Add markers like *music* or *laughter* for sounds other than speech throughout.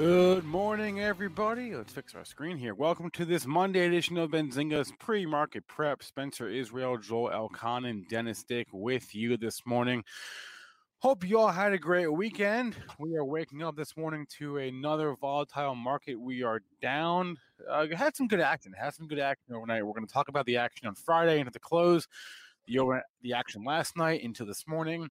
Good morning, everybody. Let's fix our screen here. Welcome to this Monday edition of Benzinga's pre-market prep. Spencer Israel, Joel Elcon, and Dennis Dick with you this morning. Hope you all had a great weekend. We are waking up this morning to another volatile market. We are down. Uh, had some good action. Had some good action overnight. We're going to talk about the action on Friday and at the close. The over the action last night into this morning.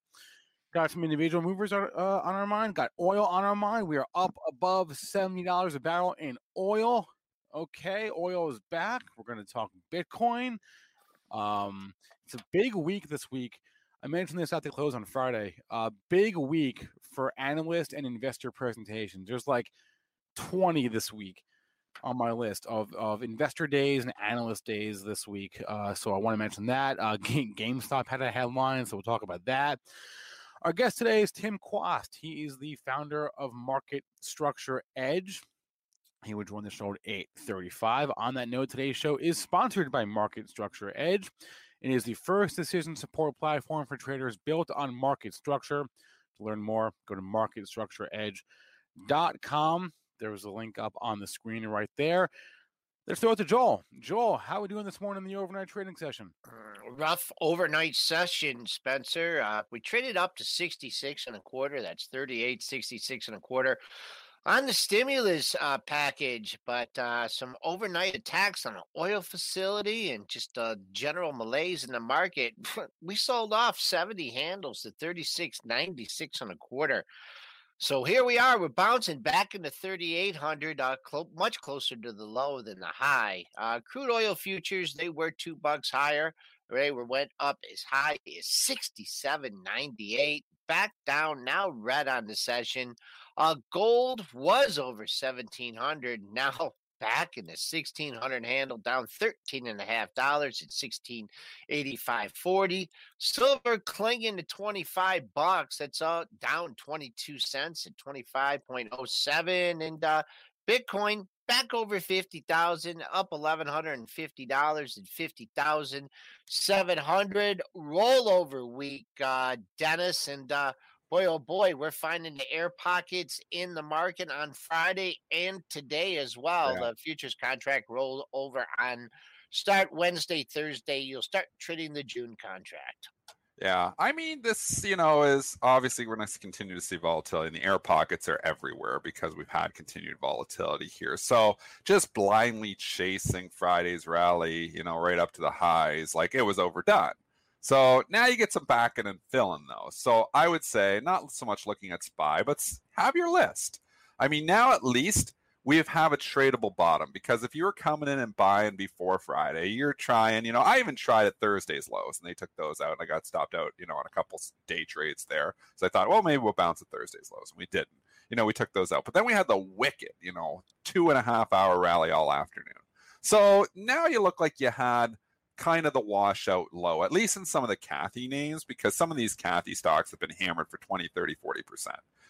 Got some individual movers on, uh, on our mind. Got oil on our mind. We are up above seventy dollars a barrel in oil. Okay, oil is back. We're going to talk Bitcoin. Um, it's a big week this week. I mentioned this at the close on Friday. Uh, big week for analyst and investor presentations. There's like 20 this week on my list of, of investor days and analyst days this week. Uh, so I want to mention that. Uh, Ga- GameStop had a headline, so we'll talk about that. Our guest today is Tim Quast. He is the founder of Market Structure Edge. He would join the show at 8:35. On that note, today's show is sponsored by Market Structure Edge. It is the first decision support platform for traders built on market structure. To learn more, go to marketstructureedge.com. There's a link up on the screen right there. Let's throw it to Joel. Joel, how are we doing this morning in the overnight trading session? Uh, Rough overnight session, Spencer. Uh, we traded up to 66 and a quarter. That's 38, 66 and a quarter on the stimulus uh, package, but uh, some overnight attacks on an oil facility and just uh, general malaise in the market. *laughs* We sold off 70 handles to 36, 96 and a quarter. So here we are. We're bouncing back into 3,800, uh, much closer to the low than the high. Uh, crude oil futures they were two bucks higher. They were went up as high as 67.98. Back down now, red on the session. Uh, gold was over 1,700. *laughs* Now back in the 1600 handle down 13 and a half dollars at 1685.40 silver clinging to 25 bucks that's uh, down 22 cents at 25.07 and uh, bitcoin back over 50,000 up $1150 and 50,700 rollover week uh, dennis and uh, boy oh boy we're finding the air pockets in the market on friday and today as well Yeah. the futures contract roll over on start wednesday thursday you'll start trading the june contract Yeah, I mean, this, you know, is obviously we're going to continue to see volatility, and the air pockets are everywhere because we've had continued volatility here. So just blindly chasing Friday's rally, you know, right up to the highs, like it was overdone. So now you get some backing and filling, though. So I would say not so much looking at SPY, but have your list. I mean, now at least we have, a tradable bottom because if you were coming in and buying before Friday, you're trying, you know, I even tried at Thursday's lows and they took those out and I got stopped out, you know, on a couple day trades there. So I thought, well, maybe we'll bounce at Thursday's lows. And we didn't. You know, we took those out. But then we had the wicked, you know, two and a half hour rally all afternoon. So now you look like you had kind of the washout low, at least in some of the Cathie names, because some of these Cathie stocks have been hammered for 20, 30, 40%.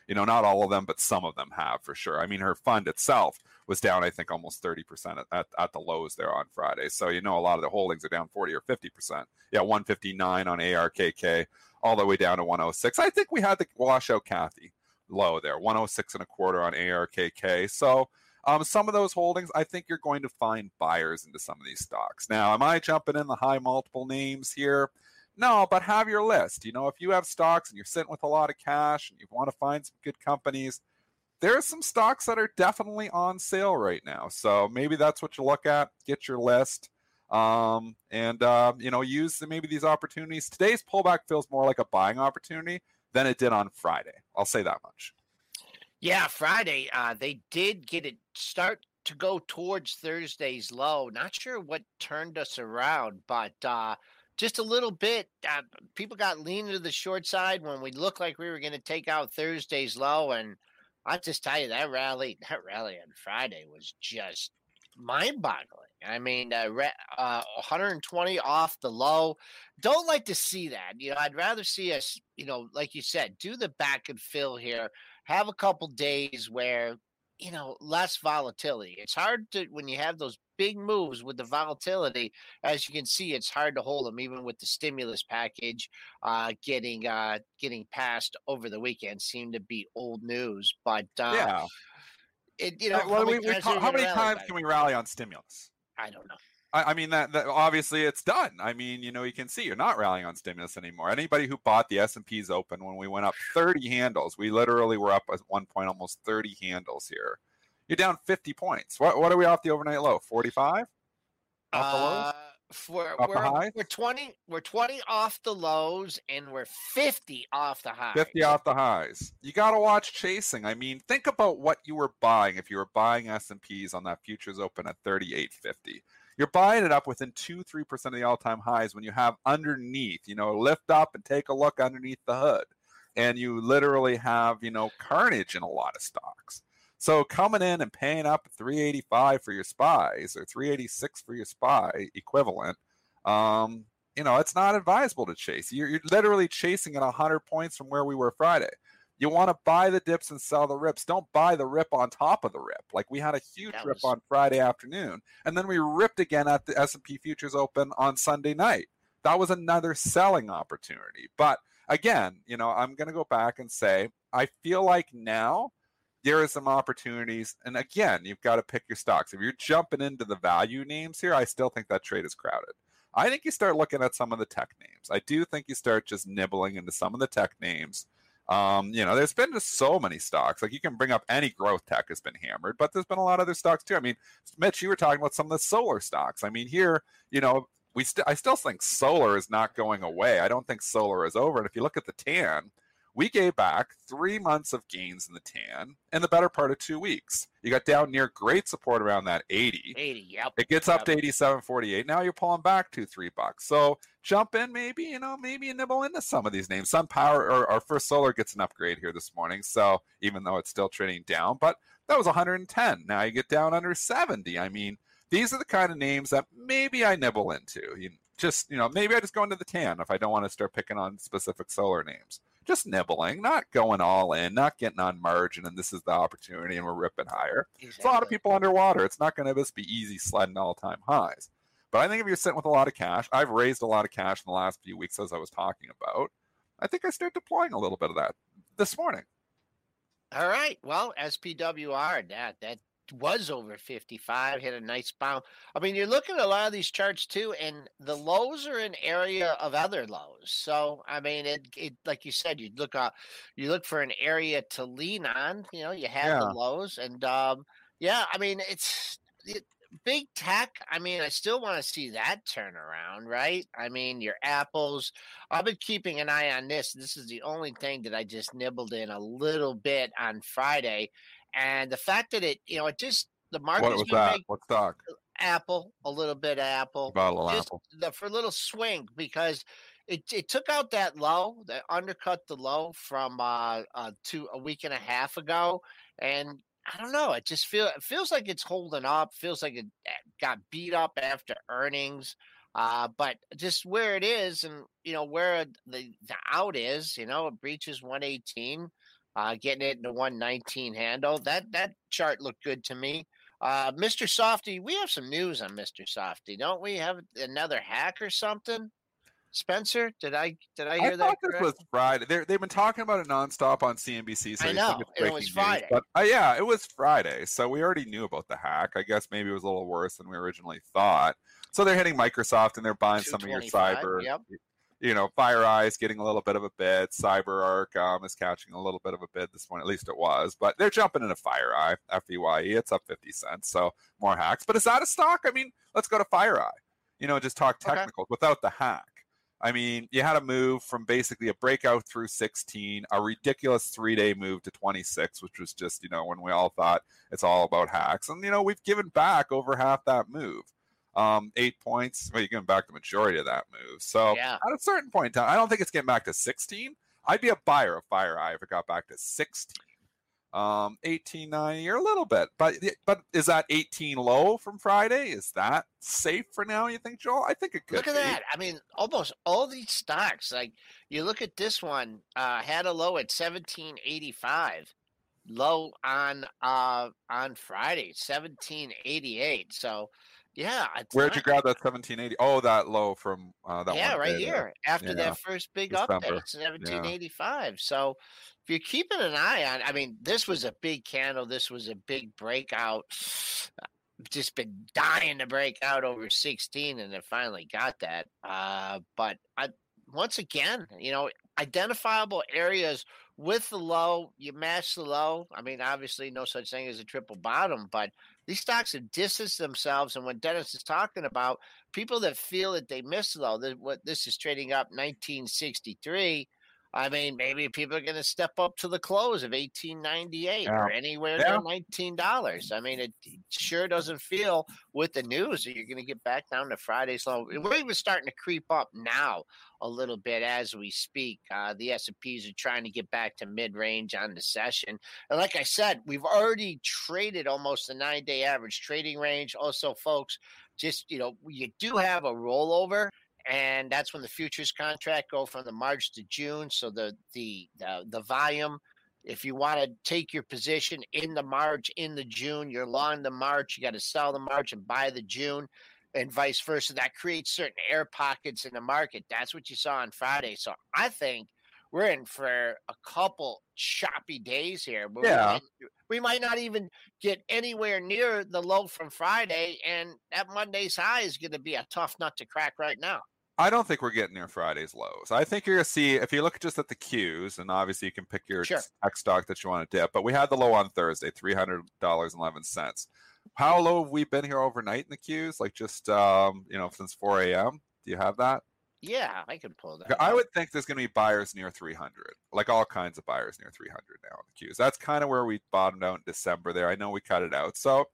You know, not all of them, but some of them have for sure. I mean, her fund itself was down, I think, almost 30% at, at, the lows there on Friday. So, you know, a lot of the holdings are down 40 or 50%. Yeah, 159 on ARKK, all the way down to 106. I think we had the washout Cathie low there, 106 and a quarter on ARKK. So, um, some of those holdings, I think you're going to find buyers into some of these stocks. Now, am I jumping in the high multiple names here? No, but have your list. You know, if you have stocks and you're sitting with a lot of cash and you want to find some good companies, there are some stocks that are definitely on sale right now. So maybe that's what you look at. Get your list, um, and uh, you know, use maybe these opportunities. Today's pullback feels more like a buying opportunity than it did on Friday. I'll say that much. Yeah, Friday, uh, they did get it start to go towards Thursday's low. Not sure what turned us around, but uh, just a little bit. Uh, people got leaning to the short side when we looked like we were going to take out Thursday's low, and I just tell you that rally, *laughs* that rally on Friday was just mind-boggling. I mean, uh, uh, 120 off the low. Don't like to see that. You know, I'd rather see us, you know, like you said, do the back and fill here have a couple days where you know less volatility. It's hard to when you have those big moves with the volatility. As you can see, it's hard to hold them, even with the stimulus package uh, getting uh, getting passed over the weekend. Seemed to be old news, but uh, yeah. It, you know, well, we, we, how many times can we rally on stimulus? I don't know. I, I mean that, that obviously it's done. I mean, you know, you can see you're not rallying on stimulus anymore. Anybody who bought the S and P's open when we went up 30 handles, we literally were up at one point almost 30 handles here. You're down 50 points. What what are we off the overnight low? 45 off the lows. Uh, for, we're, we're 20 we're 20 off the lows and we're 50 off the highs 50 off the highs you got to watch chasing i mean think about what you were buying if you were buying s&ps on that futures open at 3850 you're buying it up within two, three percent of the all-time highs when you have underneath, you know, lift up and take a look underneath the hood, and you literally have, you know, carnage in a lot of stocks. So coming in and paying up 385 for your spies or 386 for your spy equivalent, um, you know, it's not advisable to chase. You're, you're literally chasing at 100 points from where we were Friday. You want to buy the dips and sell the rips. Don't buy the rip on top of the rip. Like we had a huge that rip was... on Friday afternoon, and then we ripped again at the S&P futures open on Sunday night. That was another selling opportunity. But again, you know, I'm going to go back and say I feel like now there are some opportunities. And again, you've got to pick your stocks. If you're jumping into the value names here, I still think that trade is crowded. I think you start looking at some of the tech names. I do think you start just nibbling into some of the tech names um, you know, there's been just so many stocks. Like you can bring up any growth tech has been hammered, but there's been a lot of other stocks too. I mean, Mitch, you were talking about some of the solar stocks. I mean, here, you know, we st- I still think solar is not going away. I don't think solar is over. And if you look at the tan, we gave back three months of gains in the tan and the better part of two weeks. You got down near great support around that 80. 80, yep. It gets yep. up to 87.48. Now you're pulling back two, three bucks. So jump in, maybe, you know, maybe you nibble into some of these names. SunPower or our First Solar gets an upgrade here this morning. So even though it's still trading down, but that was 110. Now you get down under 70. I mean, these are the kind of names that maybe I nibble into. You just, you know, maybe I just go into the tan if I don't want to start picking on specific solar names just nibbling, not going all in, not getting on margin, and this is the opportunity, and we're ripping higher. Exactly. It's a lot of people underwater. It's not going to just be easy sledding all time highs. But I think if you're sitting with a lot of cash, I've raised a lot of cash in the last few weeks, as I was talking about. I think I start deploying a little bit of that this morning. All right. Well, SPWR, that that was over 55, hit a nice bounce. I mean, you're looking at a lot of these charts too, and the lows are an area of other lows. So, I mean, it, it like you said, you look up, you look for an area to lean on. You know, you have yeah. the lows, and um, yeah, I mean, it's it, big tech. I mean, I still want to see that turn around, right? I mean, your apples. I've been keeping an eye on this. This is the only thing that I just nibbled in a little bit on Friday and the fact that it, you know, it just the market. What was that? What stock? Apple, a little bit of Apple, bottle of Apple, the, for a little swing because it it took out that low, that undercut the low from uh, uh to a week and a half ago, and I don't know. It just feel it feels like it's holding up. Feels like it eh, got beat up after earnings. Uh, but just where it is, and you know where the the out is, you know, it breaches 118 uh, getting it into 119 handle. That that chart looked good to me. Uh, Mr. Softy, we have some news on Mr. Softy, don't we? Have another hack or something? Spencer, did I did I hear that? I that? Thought this was Friday. they have been talking about it nonstop on CNBC. So I know it was Friday, news, but uh, yeah, it was Friday. So we already knew about the hack. I guess maybe it was a little worse than we originally thought. So they're hitting Microsoft and they're buying some of your cyber. Yep. You know, FireEye's getting a little bit of a bid. CyberArk um, is catching a little bit of a bid this morning, at least it was. But they're jumping into FireEye, FEYE. It's up 50 cents. So more hacks. But is that a stock? I mean, let's go to FireEye. You know, just talk technical okay. without the hack. I mean, you had a move from basically a breakout through 16, a ridiculous three day move to 26, which was just, you know, when we all thought it's all about hacks. And, you know, we've given back over half that move um, eight points. Well, you're giving back the majority of that move. So yeah. at a certain point in time, I don't think it's getting back to 16. I'd be a buyer of FireEye if it got back to 16. Um, eighteen, 1890 or a little bit, but but is that 18 low from Friday? Is that safe for now? You think, Joel? I think it could. Look at be. that. I mean, almost all these stocks. Like you look at this one, uh, had a low at 1785 low on uh on Friday, 1788. So yeah. Where'd you grab that 1780? Oh, that low from uh, that Yeah, right here. After yeah. that first big December. update, 1785. Yeah. So if you're keeping an eye on, I mean, this was a big candle. This was a big breakout. Just been dying to break out over 16, and it finally got that. Uh, but I, once again, you know, identifiable areas with the low, you match the low. I mean, obviously, no such thing as a triple bottom, but these stocks have distanced themselves. And when Dennis is talking about people that feel that they missed low, that what this is trading up 1963 I mean, maybe people are going to step up to the close of eighteen ninety eight yeah. or anywhere yeah. near nineteen dollars. I mean, it sure doesn't feel with the news that you're going to get back down to Friday's low. We're even starting to creep up now a little bit as we speak. Uh, the S and P's are trying to get back to mid range on the session, and like I said, we've already traded almost the nine day average trading range. Also, folks, just you know, you do have a rollover and that's when the futures contract go from the March to June. So the the the, the volume, if you want to take your position in the March, in the June, you're long the March. You got to sell the March and buy the June, and vice versa. That creates certain air pockets in the market. That's what you saw on Friday. So I think we're in for a couple choppy days here. yeah. We might, we might not even get anywhere near the low from Friday, and that Monday's high is going to be a tough nut to crack right now. I don't think we're getting near Friday's lows. I think you're gonna see if you look just at the Qs, and obviously you can pick your sure. tech stock that you want to dip. But we had the low on Thursday, three hundred dollars and eleven cents. How low have we been here overnight in the Qs? Like just um, you know since four a.m. Do you have that? Yeah, I can pull that. I would think there's going to be buyers near 300, like all kinds of buyers near 300 now in the Qs. That's kind of where we bottomed out in December. There, I know we cut it out, so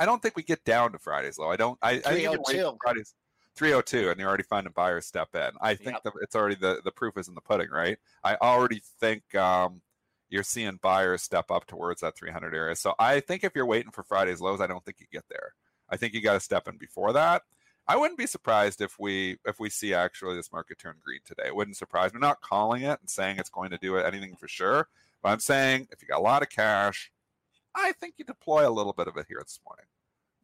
I don't think we get down to Friday's low. I don't. I, I think oh Fridays. 302 and you're already finding buyers step in. I think yep. it's already the, the proof is in the pudding, right? I already think um, you're seeing buyers step up towards that 300 area. So I think if you're waiting for Friday's lows, I don't think you get there. I think you got to step in before that. I wouldn't be surprised if we if we see actually this market turn green today. It wouldn't surprise me. I'm not calling it and saying it's going to do it anything for sure, but I'm saying if you got a lot of cash, I think you deploy a little bit of it here this morning.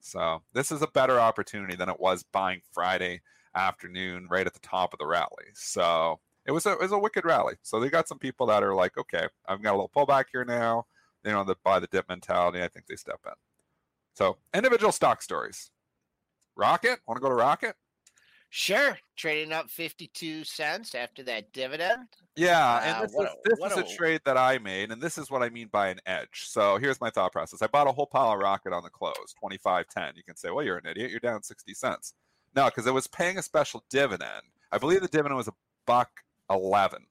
So this is a better opportunity than it was buying Friday afternoon right at the top of the rally. So it was a it was a wicked rally. So they got some people that are like, okay, I've got a little pullback here now. You know, the buy the dip mentality. I think they step in. So individual stock stories. Rocket, want to go to Rocket? Sure, trading up 52 cents after that dividend. Yeah, and this, is, a, this is a, a, trade that I made, and this is what I mean by an edge. So here's my thought process. I bought a whole pile of Rocket on the close, 25.10. You can say, well, you're an idiot. You're down 60 cents. No, because it was paying a special dividend. I believe the dividend was a buck 11.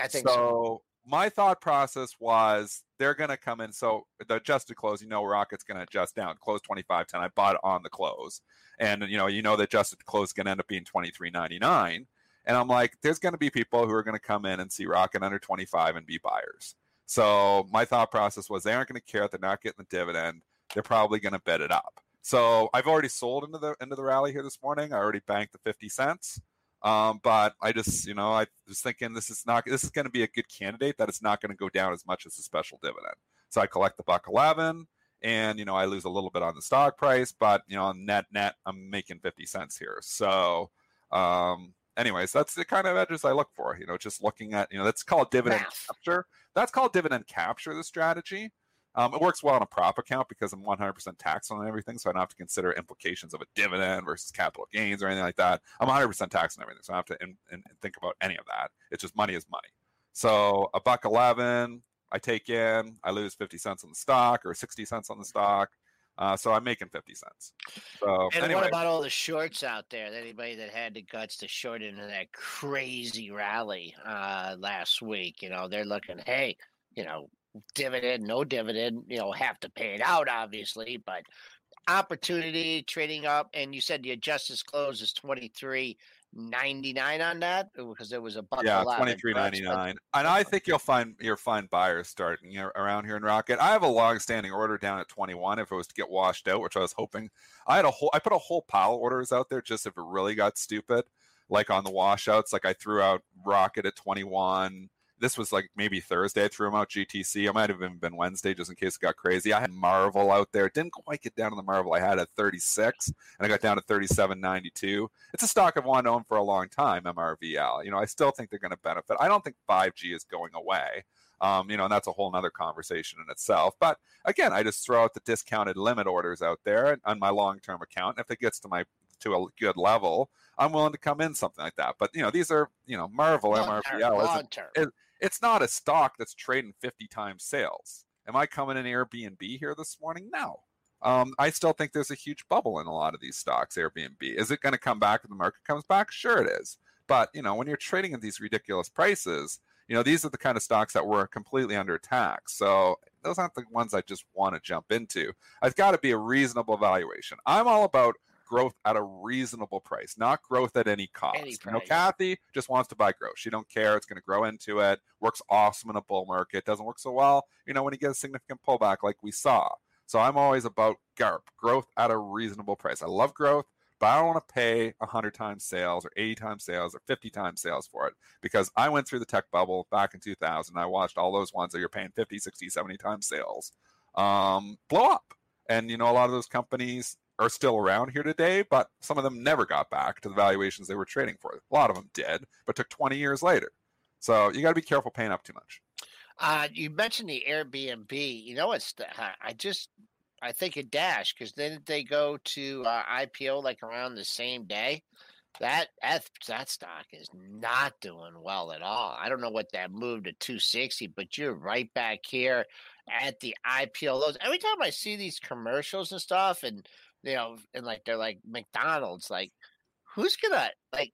I think so. so my thought process was they're going to come in. So the adjusted close, you know, Rocket's going to adjust down. Close 25.10. I bought on the close. And, you know, you know, the adjusted close is going to end up being 23.99. And I'm like, there's going to be people who are going to come in and see Rocket under 25 and be buyers. So my thought process was they aren't going to care. They're not getting the dividend. They're probably going to bid it up. So I've already sold into the into the rally here this morning. I already banked the 50 cents. Um, but I just, you know, I was thinking this is not this is going to be a good candidate that it's not going to go down as much as a special dividend. So I collect the buck eleven, and you know I lose a little bit on the stock price, but you know net net I'm making fifty cents here. So, um, anyways, that's the kind of edges I look for. You know, just looking at you know that's called dividend capture. That's called dividend capture. The strategy. Um, it works well on a prop account because I'm 100% taxed on everything, so I don't have to consider implications of a dividend versus capital gains or anything like that. I'm 100% taxed on everything, so I don't have to in, in, think about any of that. It's just money is money. So a buck 11, I take in, I lose 50 cents on the stock or 60 cents on the stock. Uh, so I'm making 50 cents. So and anyway. what about all the shorts out there? Anybody that had the guts to short into that crazy rally uh, last week, you know, they're looking, hey, you know, dividend, no dividend, you know, have to pay it out, obviously, but opportunity trading up. And you said the adjusted close is 23 99 on that because it was a buck yeah 23.99 and i think you'll find you'll find buyers starting around here in rocket i have a long standing order down at 21 if it was to get washed out which i was hoping i had a whole i put a whole pile of orders out there just if it really got stupid like on the washouts like i threw out rocket at 21 this was like maybe Thursday. I threw them out GTC. I might have even been Wednesday just in case it got crazy. I had Marvell out there. didn't quite get down to the Marvell I had at 36, and I got down to 37.92. It's a stock I've wanted to own for a long time, MRVL. You know, I still think they're going to benefit. I don't think 5G is going away. Um, you know, and that's a whole nother conversation in itself. But again, I just throw out the discounted limit orders out there on my long-term account. And if it gets to my to a good level, I'm willing to come in something like that. But you know, these are you know Marvell MRVL it's not a stock that's trading 50 times sales. Am I coming in Airbnb here this morning? No. Um, I still think there's a huge bubble in a lot of these stocks. Airbnb is it going to come back when the market comes back? Sure, it is. But you know, when you're trading at these ridiculous prices, you know these are the kind of stocks that were completely under attack. So those aren't the ones I just want to jump into. I've got to be a reasonable valuation. I'm all about growth at a reasonable price, not growth at any cost. Any you know, Cathie just wants to buy growth. She don't care. It's going to grow into it. Works awesome in a bull market. Doesn't work so well, you know, when you get a significant pullback like we saw. So I'm always about GARP, growth at a reasonable price. I love growth, but I don't want to pay 100 times sales or 80 times sales or 50 times sales for it because I went through the tech bubble back in 2000. I watched all those ones that you're paying 50, 60, 70 times sales um, blow up. And, you know, a lot of those companies are still around here today, but some of them never got back to the valuations they were trading for. A lot of them did, but took 20 years later. So you got to be careful paying up too much. Uh, you mentioned the Airbnb. You know, it's I just I think a dash because then they go to uh, IPO like around the same day. That, that that stock is not doing well at all. I don't know what that moved to 260, but you're right back here at the IPO lows. Every time I see these commercials and stuff, and you know, and like they're like McDonald's, like who's gonna like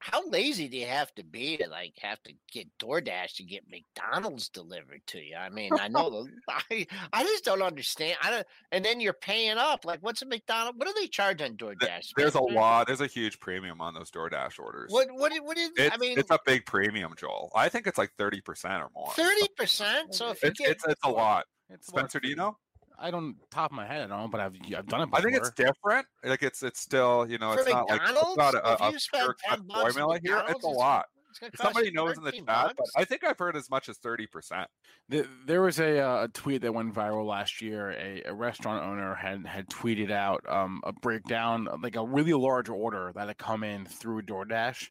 how lazy do you have to be to like have to get DoorDash to get McDonald's delivered to you? I mean, I know the, *laughs* *laughs* I I just don't understand. I don't, and then you're paying up. Like, what's a McDonald's? What do they charge on DoorDash? There's a lot. There's a huge premium on those DoorDash orders. What what what is? It's, I mean, it's a big premium, Joel. I think it's like thirty percent or more. Thirty percent. So if it's, get, it's, it's a lot. Spencer, do you know? I don't top of my head, I don't but I've I've done it. Before. I think it's different. Like it's it's still you know For it's McDonald's? not like it's not a, a, a pure cut formula here. It's a lot. Somebody knows in the chat, bucks. but I think I've heard as much as thirty percent. There was a, uh, a, tweet that went viral last year. A, a restaurant owner had had tweeted out um, a breakdown, like a really large order that had come in through DoorDash,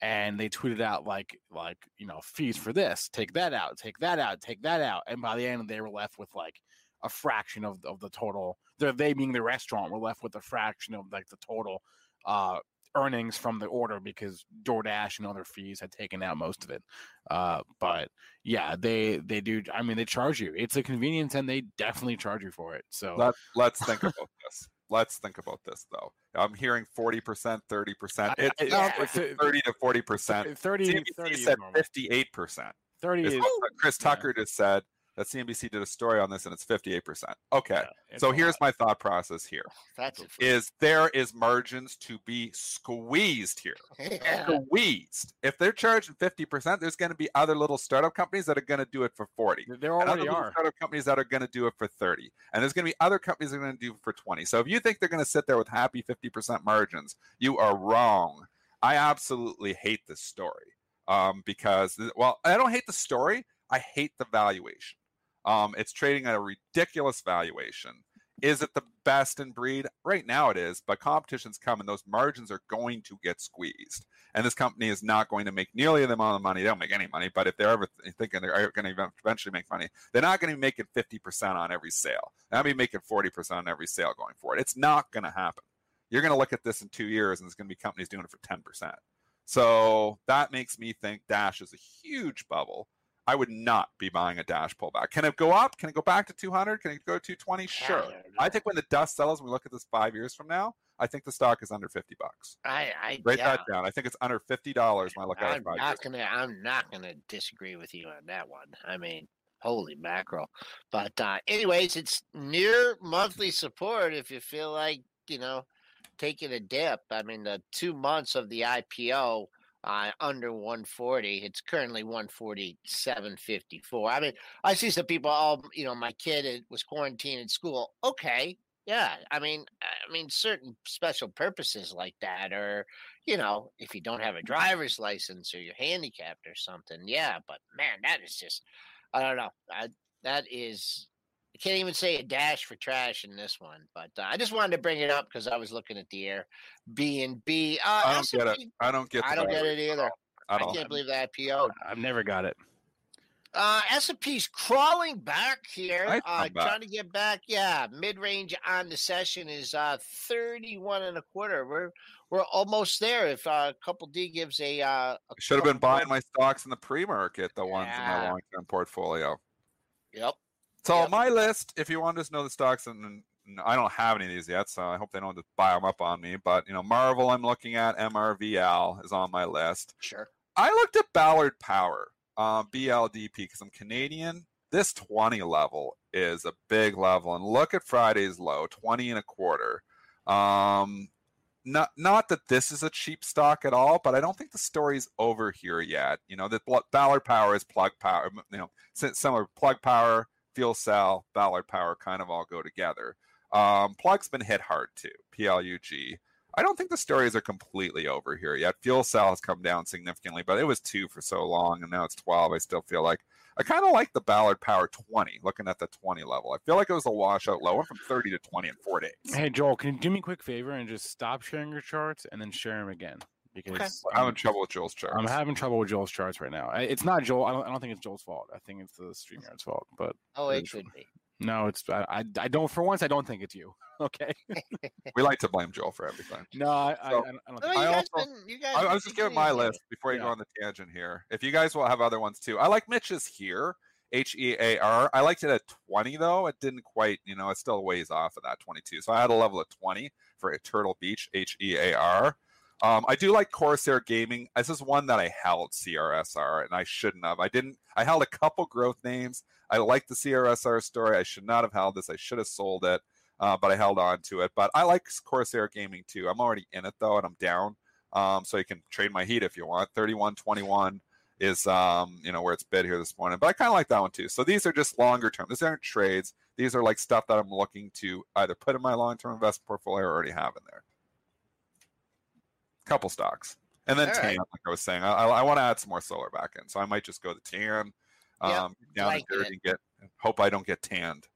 and they tweeted out like like you know fees for this, take that out, take that out, take that out, and by the end they were left with like a fraction of, of the total. They're, they being the restaurant were left with a fraction of like the total uh, earnings from the order because DoorDash and other fees had taken out most of it. Uh, but yeah, they they do. I mean, they charge you. It's a convenience, and they definitely charge you for it. So Let, let's think *laughs* about this. Let's think about this though. I'm hearing 40%, 30%. It yeah, like 30 to 40%. 30, 30 said 58%. 30 is, Chris Tucker yeah. just said that CNBC did a story on this and it's 58%. Okay. Yeah, so here's my thought process here. That's is there is margins to be squeezed here. Yeah. Squeezed. If they're charging 50%, there's going to be other little startup companies that are going to do it for 40. There already are. Startup companies that are going to do it for 30. And there's going to be other companies that are going to do it for 20. So if you think they're going to sit there with happy 50% margins, you are wrong. I absolutely hate this story. Um, because well, I don't hate the story. I hate the valuation. Um, it's trading at a ridiculous valuation. Is it the best in breed? Right now it is, but competition's coming. Those margins are going to get squeezed. And this company is not going to make nearly the amount of money. They don't make any money, but if they're ever thinking they're going to eventually make money, they're not going to be making 50% on every sale. They'll be making 40% on every sale going forward. It's not going to happen. You're going to look at this in two years and there's going to be companies doing it for 10%. So that makes me think Dash is a huge bubble. I would not be buying a Dash pullback. Can it go up? Can it go back to 200? Can it go to 220? Sure. I think when the dust settles, we look at this five years from now, I think the stock is under 50 bucks. I, I write that down. I think it's under $50 when I look at I'm it. Not gonna. I'm not gonna disagree with you on that one. I mean, holy mackerel! But uh, anyways, it's near monthly support. If you feel like you know taking a dip, I mean, the two months of the IPO uh, under 140. It's currently 147.54. I mean, I see some people. All you know, my kid was quarantined in school. Okay, yeah. I mean, I mean, certain special purposes like that, or you know, if you don't have a driver's license or you're handicapped or something. Yeah, but man, that is just. I don't know. I, that is I can't even say a dash for trash in this one, but uh, I just wanted to bring it up because I was looking at the air B and B. Uh, I don't get it. I don't get. I don't get it either. I can't believe that IPO. I've never got it. Uh, S&P's crawling back here, uh, comeback. trying to get back. Yeah, mid-range on the session is uh 31 and a quarter. We're we're almost there. If uh, Couple D gives a uh, a Should have been buying my stocks in the pre-market, the ones in my long-term portfolio. Yep. So Yep. my list, if you want to just know the stocks, and, and I don't have any of these yet, so I hope they don't just buy them up on me. But you know, Marvell, I'm looking at MRVL is on my list. Sure. I looked at Ballard Power, uh, BLDP, because I'm Canadian. This 20 level is a big level, and look at Friday's low, 20 and a quarter. Um, not not that this is a cheap stock at all, but I don't think the story's over here yet. You know, that Ballard Power is Plug Power. You know, si- similar Plug Power, fuel cell, Ballard Power kind of all go together. Um, Plug's been hit hard too. PLUG. I don't think the stories are completely over here yet. Fuel cell has come down significantly, but it was two for so long, and now it's 12. I still feel like I kind of like the Ballard Power 20, looking at the 20 level. I feel like it was a washout low. Went from 30 to 20 in four days. Hey Joel, can you do me a quick favor and just stop sharing your charts and then share them again? Because I'm having trouble with Joel's charts. I'm having trouble with Joel's charts right now. It's not Joel. I don't, I don't think it's Joel's fault. I think it's the StreamYard's fault. But Oh, it Yes. could be. no, it's I, I, I don't. For once, I don't think it's you. *laughs* Okay. *laughs* we like to blame Joel for everything. No, I, I, So- I don't I don't think. you I also- been, you guys I, I was just giving pretty my good. list before you go on the tangent here. If you guys will have other ones too, I like Mitch's here, H E A R. I liked it at 20 though. It didn't quite, you know, it still weighs off of that 22. So I had a level of 20 for a Turtle Beach, H E A R. Um, I do like Corsair Gaming. This is one that I held CRSR, and I shouldn't have. I didn't. I held a couple growth names. I like the CRSR story. I should not have held this. I should have sold it, uh, but I held on to it. But I like Corsair Gaming too. I'm already in it though, and I'm down. Um, so you can trade my heat if you want. 31.21 is um, you know where it's bid here this morning. But I kind of like that one too. So these are just longer term. These aren't trades. These are like stuff that I'm looking to either put in my long term investment portfolio or already have in there. Couple stocks. And then All tan, right. like I was saying, I, I want to add some more solar back in. So I might just go the tan, Yep, um, down like the dirt it. and get. Hope I don't get tanned.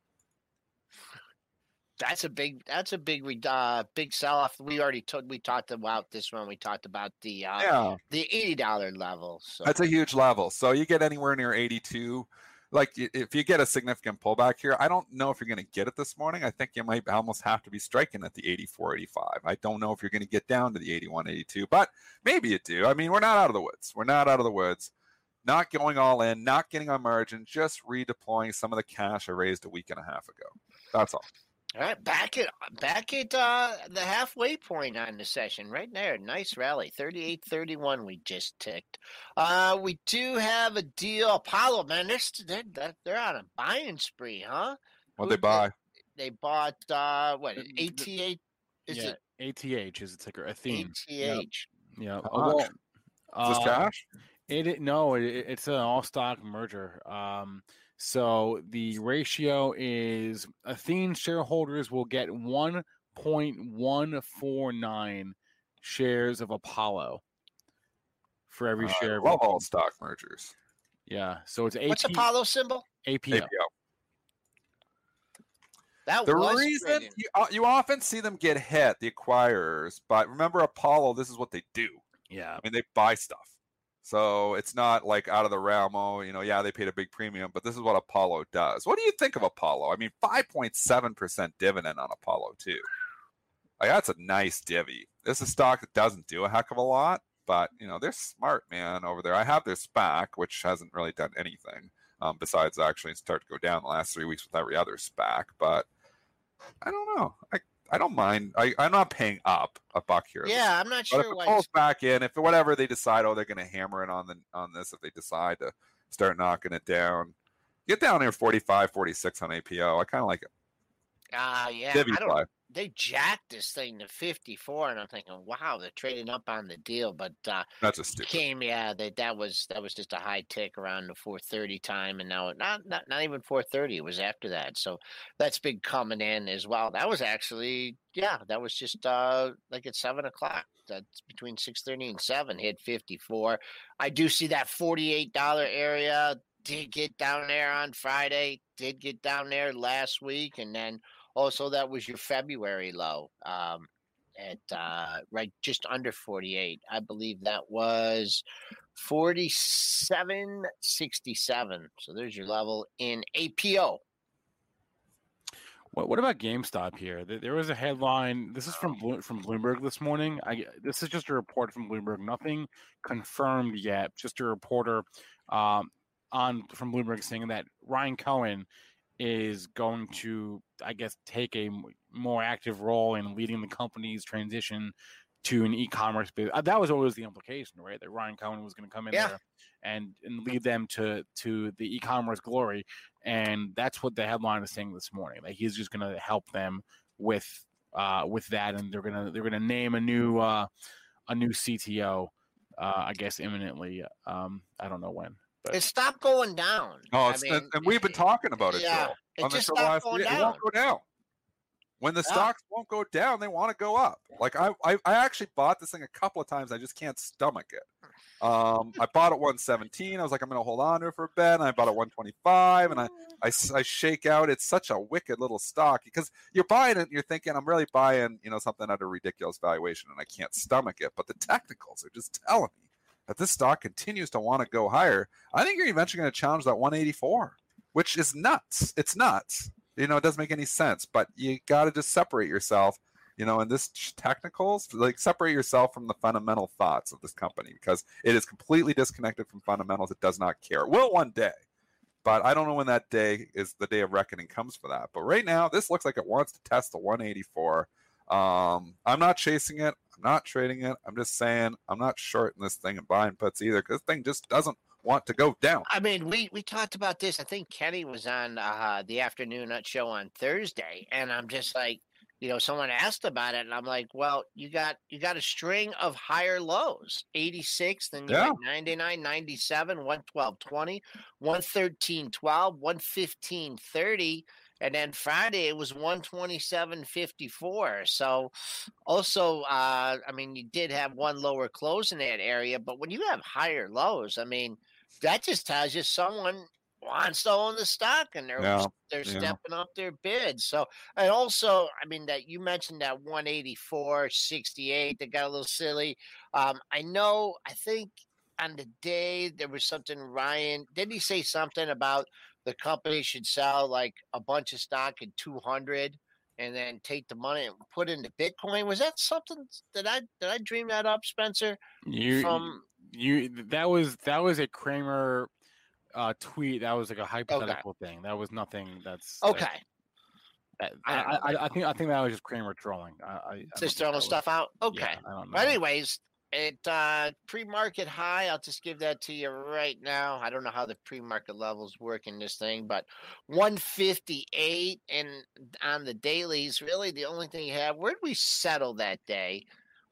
That's a big. That's a big. Uh, big sell off. We already took. We talked about this one. we talked about the uh, Yeah, the eighty dollar level. So that's a huge level. So you get anywhere near 82. Like if you get a significant pullback here, I don't know if you're going to get it this morning. I think you might almost have to be striking at the 84, 85. I don't know if you're going to get down to the 81, 82, but maybe you do. I mean, we're not out of the woods. We're not out of the woods. Not going all in, not getting on margin, just redeploying some of the cash I raised a week and a half ago. That's all. All right, back at back at uh, the halfway point on the session, right there. Nice rally, 38-31 We just ticked. Uh, we do have a deal. Apollo, man, they're st- they're they're- they're on a buying spree, huh? What they buy? They bought uh, what The- the- Is yeah, ATH is the ticker. it Athene. ATH? Yeah. How well. Is this uh, cash? It, it no, it, it's an all stock merger. Um, so the ratio is Athene shareholders will get one point one four nine shares of Apollo for every Uh, share of love all stock mergers. Yeah, so it's What's Apollo symbol? APO. APO. That the was reason you, uh, you often see them get hit, the acquirers, but remember Apollo, this is what they do. Yeah. I mean, they buy stuff. So it's not like out of the realm. Oh, you know, yeah, they paid a big premium, but this is what Apollo does. What do you think of Apollo? I mean, 5.7% dividend on Apollo, too. Like, that's a nice divvy. This is a stock that doesn't do a heck of a lot, but, you know, they're smart, man, over there. I have their SPAC, which hasn't really done anything um, besides actually start to go down the last three weeks with every other SPAC, but I don't know. I, I don't mind. I, I'm not paying up a buck here. Yeah, I'm not But if sure it why. pulls back in, if whatever they decide, oh, they're going to hammer it on the on this, if they decide to start knocking it down, get down there 45, 46 on APO. I kind of like it. Ah, yeah. Divvy I don't, play. they jacked this thing to 54, and I'm thinking, wow, they're trading up on the deal. But uh, That's just stupid. came, yeah, they, that was that was just a high tick around the 430 time, and now not not not even 430. It was after that, so that's big coming in as well. That was actually, yeah, that was just uh like at seven o'clock. That's between 6:30 and seven. Hit 54. I do see that 48 dollar area. Did get down there on Friday. Did get down there last week, and then also that was your February low. Um, at uh, right just under 48. I believe that was 47.67. So there's your level in APO. What, what about GameStop here? There, was a headline. This is from Blo- from Bloomberg this morning. I, this is just a report from Bloomberg. Nothing confirmed yet. Just a reporter um, on from Bloomberg saying that Ryan Cohen is going to, I guess, take a more active role in leading the company's transition to an e-commerce business. Uh, That was always the implication, right? That Ryan Cohen was going to come in Yeah. there and and lead them to to the e-commerce glory and that's what the headline is saying this morning. That he's just going to help them with uh, with that, and they're gonna they're gonna name a new uh, a new CTO. Uh, I guess imminently. Um, I don't know when. But It stopped going down. Oh, I mean, and, we've been talking about it, yeah, it just stopped going week. It won't go down. When the Yeah. stocks won't go down, they want to go up. Like I, I, I actually bought this thing a couple of times. I just can't stomach it. Um, I bought it 117. I was like, I'm going to hold on to it for a bit. And I bought it 125, and I, I, I shake out. It's such a wicked little stock because you're buying it and you're thinking, I'm really buying, you know, something at a ridiculous valuation, and I can't stomach it. But the technicals are just telling me that this stock continues to want to go higher. I think you're eventually going to challenge that 184, which is nuts. It's nuts. You know, it doesn't make any sense. But you got to just separate yourself. You know, in this technicals, like separate yourself from the fundamental thoughts of this company because it is completely disconnected from fundamentals. It does not care. It will one day, but I don't know when that day is. The day of reckoning comes for that. But right now, this looks like it wants to test the 184. Um, I'm not chasing it. I'm not trading it. I'm just saying I'm not shorting this thing and buying puts either because this thing just doesn't want to go down. I mean, we we talked about this. I think Kenny was on uh, the afternoon nut show on Thursday, and I'm just like, you know, someone asked about it, and I'm like, well, you got you got a string of higher lows, 86, then you Yeah. 99, 97, 112, 20, 113, 12, 115, 30. And then Friday it was 127.54. So also uh I mean you did have one lower close in that area, but when you have higher lows, I mean that just tells you someone wants to own the stock and they're Yeah, they're yeah. stepping up their bid. So and also, I mean that you mentioned that 184, 68, they got a little silly. Um, I know I think on the day there was something Ryan didn't he say something about the company should sell like a bunch of stock at 200 and then take the money and put into Bitcoin. Was that something that I did I dream that up, Spencer? you From you that was that was a Cramer uh, tweet. That was like a hypothetical thing. That was nothing. That's okay, I I. I, I think I think that was just Cramer trolling. I, I, just throwing was- stuff out. Okay. Yeah, I don't know. But anyways, it uh pre-market high. I'll just give that to you right now. I don't know how the pre-market levels work in this thing, but 158 and on the dailies, really the only thing you have. Where'd we settle that day?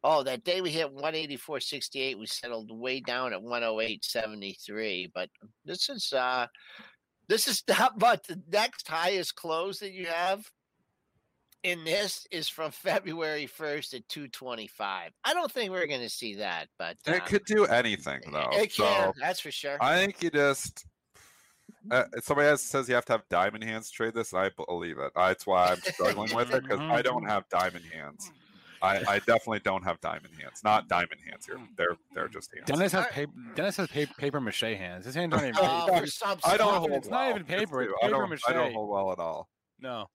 Oh, that day we hit 184.68. We settled way down at 108.73. But this is uh this is *laughs* not but the next highest close that you have in this is from *laughs* February 1st at 225. I don't think we're going to see that, but And uh, it could do anything though. it can, So that's for sure. I think you just uh, somebody else says you have to have diamond hands to trade this. I believe it. That's why I'm struggling with it because I don't *laughs* have diamond hands. I, I, *laughs* definitely don't have diamond hands. Not diamond hands here. They're they're just hands. Dennis has paper. Dennis has paper, paper mache hands. His hands aren't even paper. for I don't hold It's not even paper, It's- it's I paper don't, I don't hold well at all. No,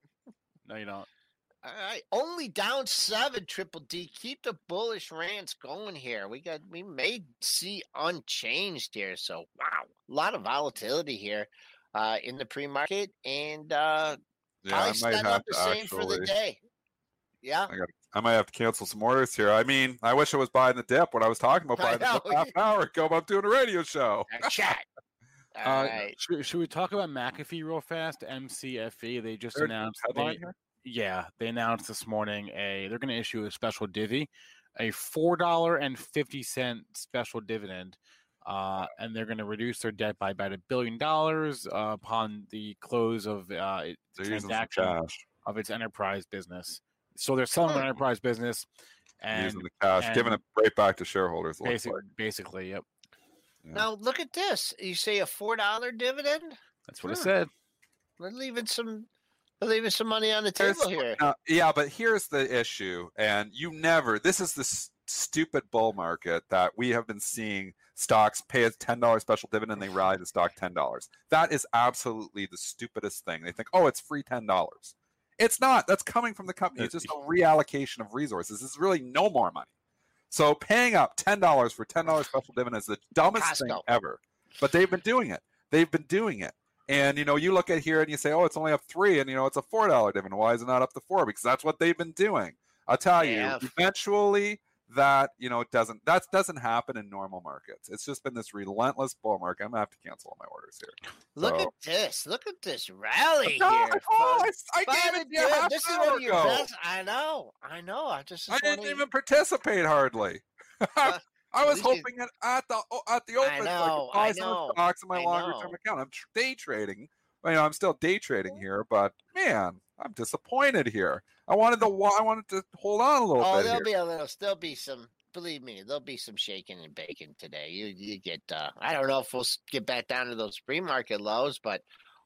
no, you don't. All right, only down seven. Triple D, keep the bullish rants going here. We got we may see unchanged here. So wow, a lot of volatility here uh, in the pre market, and uh, Yeah, I probably might set have up the to same for the day. Yeah, I got. I might have to cancel some orders here. I mean, I wish I was buying the dip when I was talking about *laughs* I buying the dip half an hour ago. But I'm doing a radio show. chat. All *laughs* Uh, right. should, should we talk about McAfee real fast? MCFE. They just There's announced. They, here? Yeah, they announced this morning a. They're going to issue a special divvy, a four dollar and fifty cent special dividend. Uh, and they're going to reduce their debt by about a billion dollars uh, upon the close of uh, its They're using some transaction of its enterprise business. So they're selling their Hmm. enterprise business, and using the cash, giving and it right back to shareholders. it looks basic, like. basically, yep, Yeah. Now look at this. You say a four dollar dividend? that's what it Hmm. said. We're leaving some. We're leaving some money on the table here. Yeah, but here's the issue, and you never. This is the stupid bull market that we have been seeing. Stocks pay a ten dollars special dividend, and they rally the stock ten dollars. That is absolutely the stupidest thing. They think, oh, it's free ten dollars. It's not. That's coming from the company. It's just a reallocation of resources. It's really no more money. So paying up ten dollars for ten dollars special dividend is the dumbest thing ever. But they've been doing it. They've been doing it. And you know, you look at here and you say, "Oh, it's only up three," and you know, it's a four dollar dividend. Why is it not up to four? Because that's what they've been doing. I'll tell Yeah. you, eventually, that you know, it doesn't that doesn't happen in normal markets. It's just been this relentless bull market. I'm gonna have to cancel all my orders here. Look So- at this. Look at this rally *laughs* No, here. I, oh. I, I gave it you half this hour ago. best. I know. I know. I just. I didn't even participate hardly. *laughs* I was hoping it at the at the open I know, could buy I some stocks in my I longer term account. I'm tr- day trading. You know, I'm still day trading here, but man, I'm disappointed here. I wanted the I wanted to hold on a little Oh, bit there'll here. be a little. There'll be some. Believe me, there'll be some shaking and baking today. You you get. uh I don't know if we'll get back down to those pre market lows, but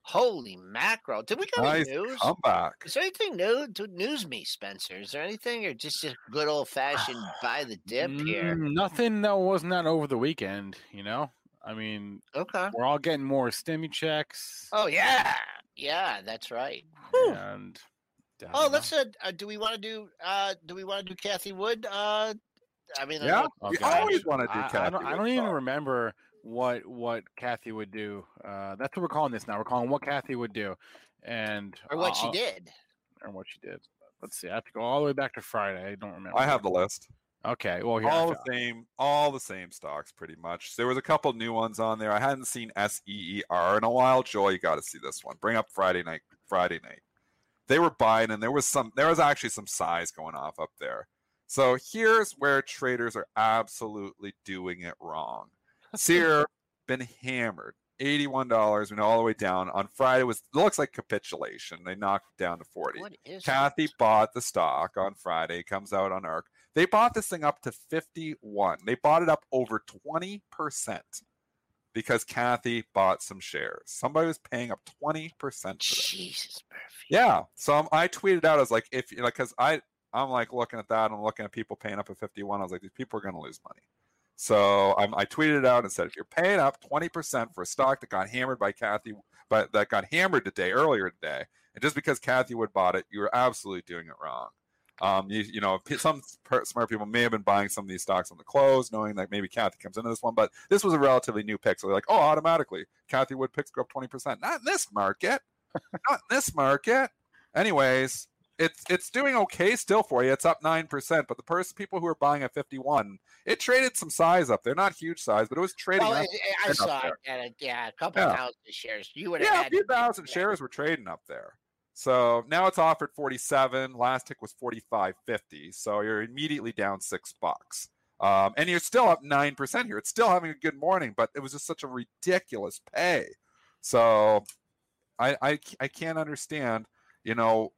holy macro! Did we get Nice any news? comeback. Is there anything new to news me, Spencer? Is there anything, or just just good old fashioned *sighs* buy the dip here? Mm, Nothing that wasn't that over the weekend. You know, I mean, Okay. we're all getting more stimmy checks. Oh yeah, yeah, that's right. and Oh, let's know. uh, uh do we want to do uh do we want to do Cathie Wood? Uh I mean I Yeah, know- Oh, we gosh. always want to do. I, I Cathie don't. I don't even remember what what Cathie would do. Uh, that's what we're calling this now. We're calling what Cathie would do, and or what she I'll- did. or what she did. Let's see. I have to go all the way back to Friday. I don't remember. I have the list. Okay. Well, here. I all the same, all the same stocks, pretty much. There was a couple new ones on there. I hadn't seen S E E R in a while. Joel, you got to see this one. Bring up Friday night. Friday night. They were buying, and there was some. There was actually some size going off up there. So here's where traders are absolutely doing it wrong. Seer been hammered. Eighty-one dollars, went all the way down on Friday. Was looks like capitulation. They knocked down to forty. Cathie it? bought the stock on Friday, comes out on ARK. They bought this thing up to 51. They bought it up over 20% because Cathie bought some shares. Somebody was paying up 20% Jesus Murphy. Yeah. So I'm- I tweeted out, I was like, if you like, because I, I'm like looking at that, I'm looking at people paying up at 51. I was like, these people are going to lose money. So I'm, I tweeted it out and said, if you're paying up 20% for a stock that got hammered by Cathie, but that got hammered today, earlier today, and just because Cathie Wood bought it, you were absolutely doing it wrong. Um, you, you know, some smart people may have been buying some of these stocks on the close, knowing that maybe Cathie comes into this one, but this was a relatively new pick. So they're like, oh, automatically, Cathie Wood picks go up 20%. Not in this market. *laughs* Not in this market. Anyways, it's it's doing okay still for you. It's up nine percent, but the person people who are buying at fifty one, it traded some size up there. Not huge size, but it was trading Well. I, saw it. At a, yeah, a couple Yeah. thousand shares. You would have Yeah, a few thousand shares were trading up there. So now it's offered forty seven. Last tick was forty five fifty. So you're immediately down six bucks. Um, and you're still up nine percent here. It's still having a good morning, but it was just such a ridiculous pay. So I I, I can't understand, you know,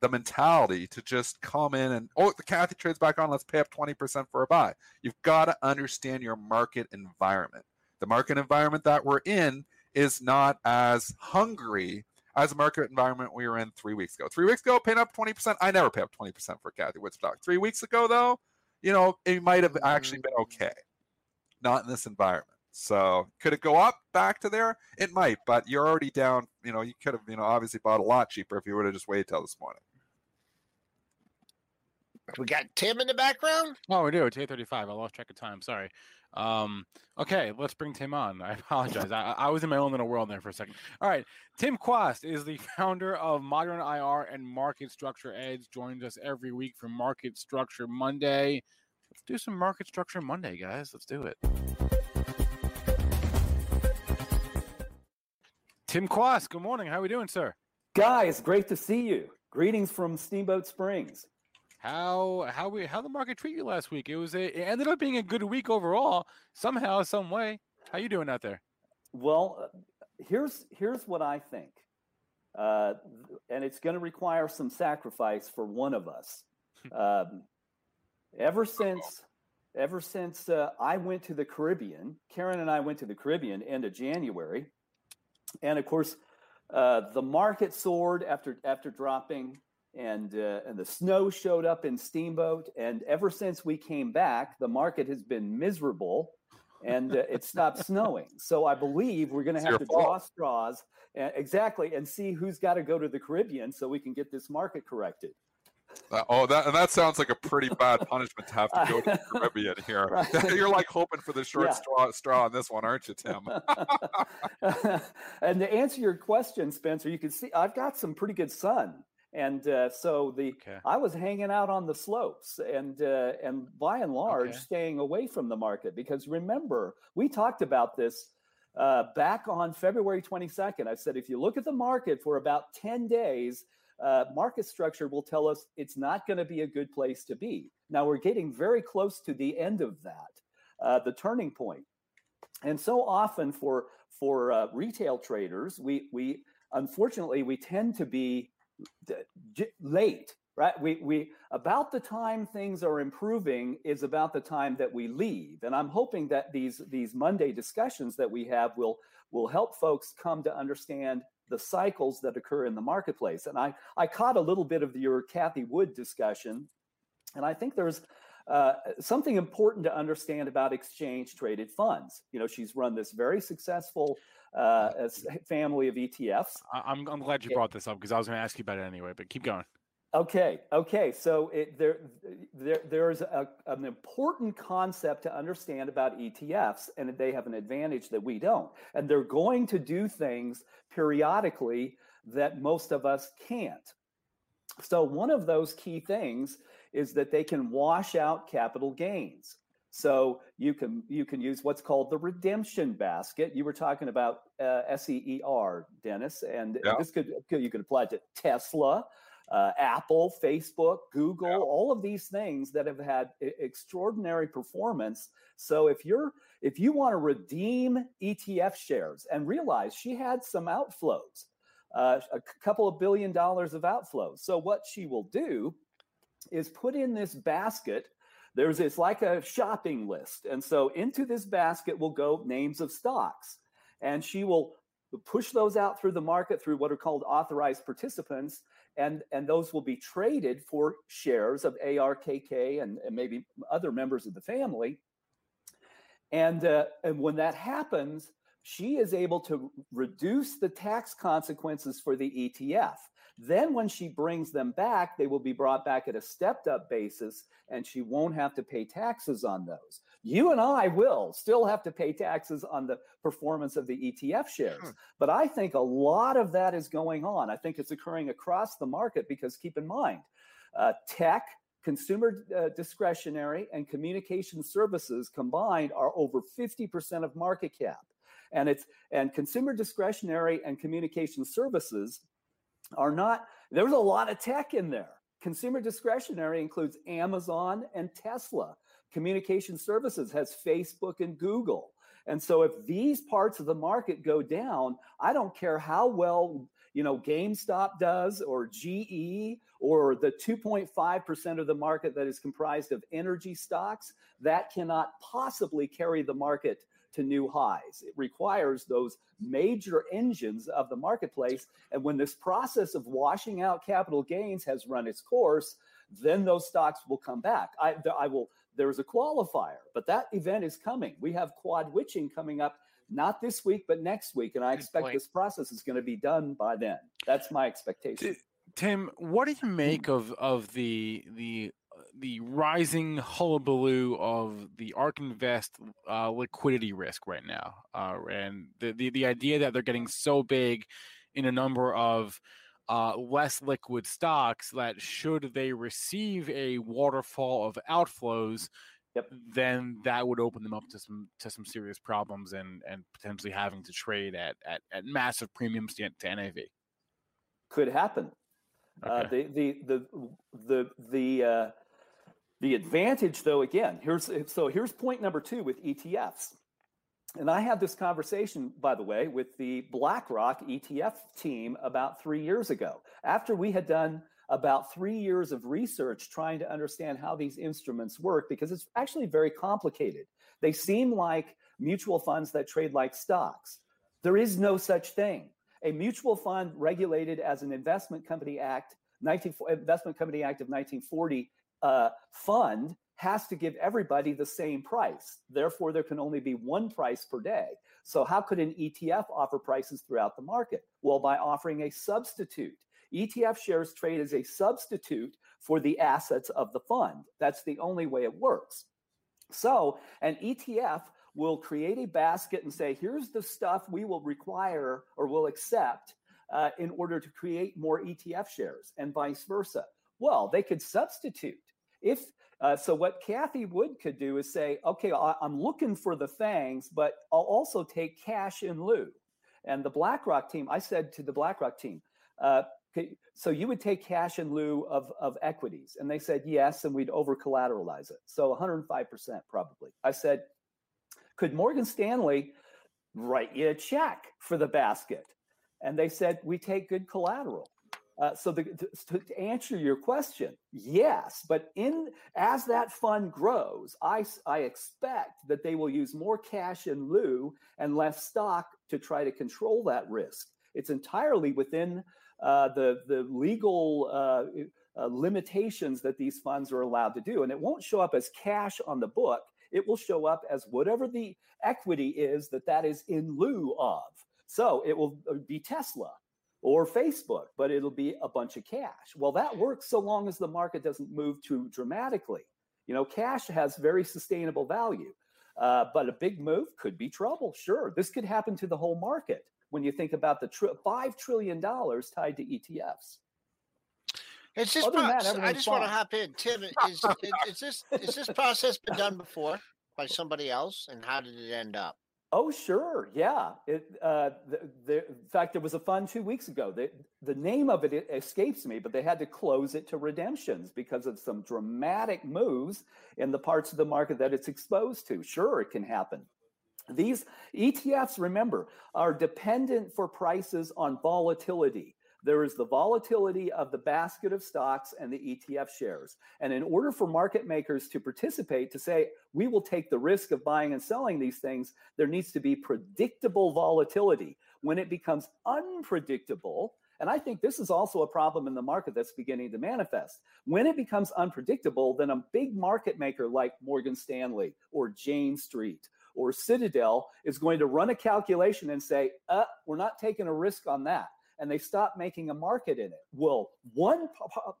the mentality to just come in and oh the Cathie trades back on, let's pay up 20% for a buy. You've got to understand your market environment. The market environment that we're in is not as hungry as a market environment we were in three weeks ago. Three weeks ago, paying up 20%. I never pay up 20% for Cathie Wood stock. Three weeks ago, though, you know, it might have actually been mm. okay. Not in this environment. So could it go up back to there? It might, but you're already down. You know, you could have, you know, obviously bought a lot cheaper if you would have just waited till this morning. We got Tim in the background. Oh, we do. It's eight thirty-five. I lost track of time. Sorry. Um, okay, let's bring Tim on. I *laughs* apologize. I, I, was in my own little world there for a second. All right. Tim Quast is the *laughs* founder of ModernIR and Market Structure Edge. Joins us every week for Market Structure Monday. Let's do some Market Structure Monday, guys. Let's do it. Tim Quast, good morning. How are we doing, sir? Guys, great to see you. Greetings from Steamboat Springs. How how we how the market treat you last week? It was a it ended up being a good week overall. Somehow, some way. How you doing out there? Well, uh, here's here's what I think, uh, and it's going to require some sacrifice for one of us. *laughs* um, ever since ever since uh, I went to the Caribbean, Karen and I went to the Caribbean end of January. And of course, uh, the market soared after after dropping, and uh, and the snow showed up in Steamboat. And ever since we came back, the market has been miserable, and uh, it stopped *laughs* snowing. So I believe we're going to have to fault. draw straws uh, exactly and see who's got to go to the Caribbean so we can get this market corrected. Uh, oh, that and that sounds like a pretty bad punishment to have to go to the *laughs* Caribbean here. Right. *laughs* You're like hoping for the short yeah. straw, straw on this one, aren't you, Tim? and to answer your question, Spencer, you can see I've got some pretty good sun, and uh, so the okay. I was hanging out on the slopes, and uh, and by and large, okay. staying away from the market because remember we talked about this. Uh, back on February 22nd, I said if you look at the market for about 10 days, uh, market structure will tell us it's not going to be a good place to be. Now we're getting very close to the end of that, uh, the turning point. And so often for for uh, retail traders, we we unfortunately we tend to be late, right? We we about the time things are improving is about the time that we leave. And I'm hoping that these these Monday discussions that we have will will help folks come to understand the cycles that occur in the marketplace. And I, I caught a little bit of your Cathie Wood discussion, and I think there's uh, something important to understand about exchange traded funds. You know, she's run this very successful uh, family of ETFs. I'm, I'm glad you brought this up because I was going to ask you about it anyway, but keep going. Okay, okay. So it, there, there, there's a, an important concept to understand about ETFs, and they have an advantage that we don't. And they're going to do things periodically that most of us can't. So one of those key things is that they can wash out capital gains. So you can you can use what's called the redemption basket. You were talking about uh, SEER, Dennis, and yeah. this could you could apply to Tesla uh, Apple, Facebook, Google, yeah. all of these things that have had extraordinary performance. So if you're if you want to redeem ETF shares and realize she had some outflows, uh, a couple of billion dollars of outflows. So what she will do is put in this basket. There's it's like a shopping list, and so into this basket will go names of stocks, and she will push those out through the market through what are called authorized participants and and those will be traded for shares of ARKK and, and maybe other members of the family. And uh, and when that happens, she is able to reduce the tax consequences for the ETF. Then, when she brings them back, they will be brought back at a stepped up basis, and she won't have to pay taxes on those. You and I will still have to pay taxes on the performance of the ETF shares. Sure. But I think a lot of that is going on. I think it's occurring across the market because keep in mind, uh, tech, consumer uh, discretionary, and communication services combined are over 50% of market cap. And it's and consumer discretionary and communication services are not, there's a lot of tech in there. Consumer discretionary includes Amazon and Tesla. Communication services has Facebook and Google. And so if these parts of the market go down, I don't care how well you know GameStop does or GE or the 2.5% of the market that is comprised of energy stocks, that cannot possibly carry the market to new highs. It requires those major engines of the marketplace. And when this process of washing out capital gains has run its course, then those stocks will come back. I, I will. There's a qualifier, but that event is coming. We have quad witching coming up not this week, but next week. And I Good expect point. this process is going to be done by then. That's my expectation. Tim, what do you hmm. make of of the the the rising hullabaloo of the ARK Invest uh, liquidity risk right now, uh, and the, the the idea that they're getting so big in a number of uh, less liquid stocks that should they receive a waterfall of outflows, yep. then that would open them up to some to some serious problems and and potentially having to trade at at, at massive premiums to, to NAV. Could happen. Uh, okay. Uh, the the the the the uh, the advantage, though, again, here's so here's point number two with ETFs. And I had this conversation, by the way, with the BlackRock ETF team about three years ago. After we had done about three years of research trying to understand how these instruments work, because it's actually very complicated. They seem like mutual funds that trade like stocks. There is no such thing. A mutual fund regulated as an investment company act, 19, Investment Company Act of 1940 uh, fund has to give everybody the same price. Therefore, there can only be one price per day. So, how could an ETF offer prices throughout the market? Well, by offering a substitute. ETF shares trade as a substitute for the assets of the fund. That's the only way it works. So, an ETF will create a basket and say, here's the stuff we will require or will accept uh, in order to create more ETF shares, and vice versa. Well, they could substitute if uh, so, what Cathie Wood could do is say, okay, I, am looking for the FANGs, but I'll also take cash in lieu. And the BlackRock team, I said to the BlackRock team, uh, so you would take cash in lieu of, of equities? And they said yes, and we'd over collateralize it. So 105% probably. I said, could Morgan Stanley write you a check for the basket? And they said, we take good collateral. Uh, so the, to, to, answer your question, yes, but in as that fund grows, I, I expect that they will use more cash in lieu and less stock to try to control that risk. It's entirely within uh, the the legal uh, uh limitations that these funds are allowed to do, and it won't show up as cash on the book. It will show up as whatever the equity is that that is in lieu of. So it will uh, be Tesla or Facebook, but it'll be a bunch of cash. Well, that works so long as the market doesn't move too dramatically. You know, cash has very sustainable value, uh, but a big move could be trouble. Sure, this could happen to the whole market when you think about the tri- five trillion dollars tied to ETFs. It's just that, I just fine. want to hop in, Tim. Is, is, is this is this process been done before by somebody else, and how did it end up? Oh, sure. Yeah. It, uh, the, the, in fact, there was a fund two weeks ago. The, the name of it, it escapes me, but they had to close it to redemptions because of some dramatic moves in the parts of the market that it's exposed to. Sure, it can happen. These ETFs, remember, are dependent for prices on volatility. There is the volatility of the basket of stocks and the ETF shares. And in order for market makers to participate, to say, we will take the risk of buying and selling these things, there needs to be predictable volatility. When it becomes unpredictable, and I think this is also a problem in the market that's beginning to manifest. When it becomes unpredictable, then a big market maker like Morgan Stanley or Jane Street or Citadel is going to run a calculation and say, uh, we're not taking a risk on that and they stop making a market in it. Well, one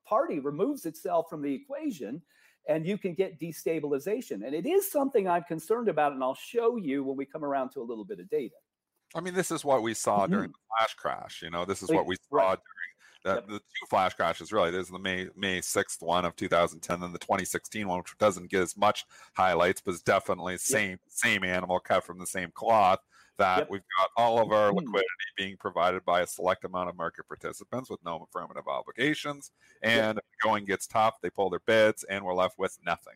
party removes itself from the equation and you can get destabilization. And it is something I'm concerned about, and I'll show you when we come around to a little bit of data. I mean, this is what we saw mm-hmm. during the flash crash. You know, this is what we saw right. during the, yep. the two flash crashes. Really, there's the May May sixth one of 2010, and the 2016 one, which doesn't get as much highlights, but is definitely same yep. same animal cut from the same cloth that yep. we've got all of our mm-hmm. liquidity being provided by a select amount of market participants with no affirmative obligations. And yep. going gets tough, they pull their bids, and we're left with nothing.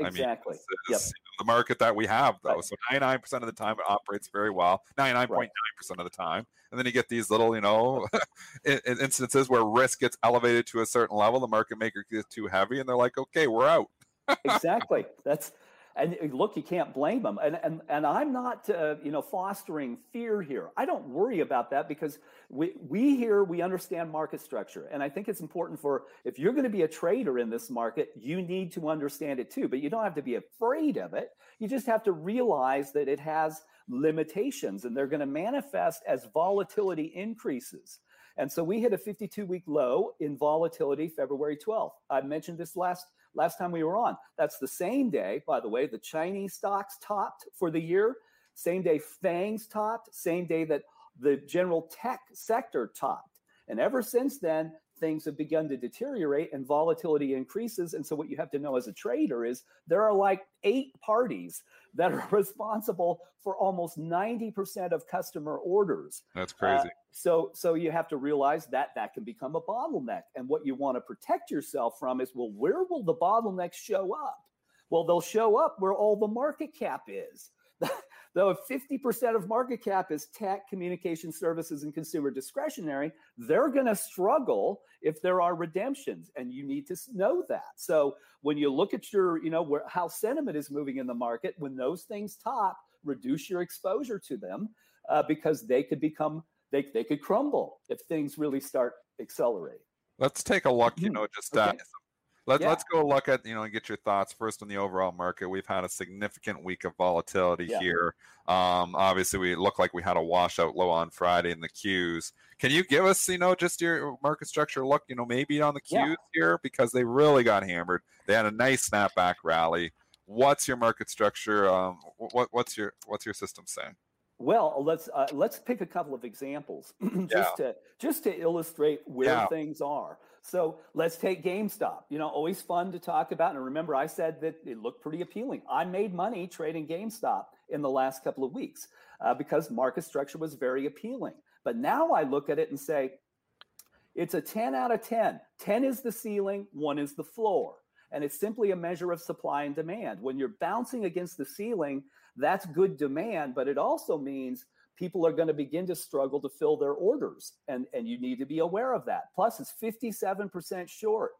Exactly. I mean, yep. the market that we have, though. Right. So 99% of the time it operates very well, 99.9% right. of the time. And then you get these little, you know, *laughs* instances where risk gets elevated to a certain level. The market maker gets too heavy, and they're like, okay, we're out. *laughs* exactly. That's and uh, look, you can't blame them. And and and I'm not, uh, you know, fostering fear here. I don't worry about that because we we here we understand market structure, and I think it's important for if you're going to be a trader in this market, you need to understand it too. But you don't have to be afraid of it. You just have to realize that it has limitations, and they're going to manifest as volatility increases. And so we hit a 52 week low in volatility February 12th. I mentioned this last last time we were on. That's the same day, by the way, the Chinese stocks topped for the year. Same day FANGs topped, same day that the general tech sector topped. And ever since then, things have begun to deteriorate and volatility increases. And so, what you have to know as a trader is there are like eight parties that are *laughs* responsible for almost 90% of customer orders. That's crazy. Uh, so, so you have to realize that that can become a bottleneck. And what you want to protect yourself from is well, where will the bottlenecks show up? Well, they'll show up where all the market cap is. *laughs* Though if 50% of market cap is tech, communication services, and consumer discretionary, they're going to struggle if there are redemptions. And you need to know that. So when you look at your, you know, where, how sentiment is moving in the market, when those things top, reduce your exposure to them uh, because they could become, they, they could crumble if things really start accelerating. Let's take a look, you mm-hmm. know, just uh, okay. Let, yeah. Let's go look at, you know, and get your thoughts first on the overall market. We've had a significant week of volatility yeah. here. Um, obviously, we look like we had a washout low on Friday in the Qs. Can you give us, you know, just your market structure look, you know, maybe on the Qs yeah. here because they really got hammered. They had a nice snapback rally. What's your market structure? Um, what, what's your what's your system saying? Well, let's uh, let's pick a couple of examples *clears throat* just yeah. to just to illustrate where yeah. things are. So let's take GameStop. You know, always fun to talk about. And remember, I said that it looked pretty appealing. I made money trading GameStop in the last couple of weeks uh, because market structure was very appealing. But now I look at it and say, it's a 10 out of 10. 10 is the ceiling, one is the floor. And it's simply a measure of supply and demand. When you're bouncing against the ceiling, that's good demand, but it also means people are going to begin to struggle to fill their orders. And, and you need to be aware of that. Plus, it's 57% short.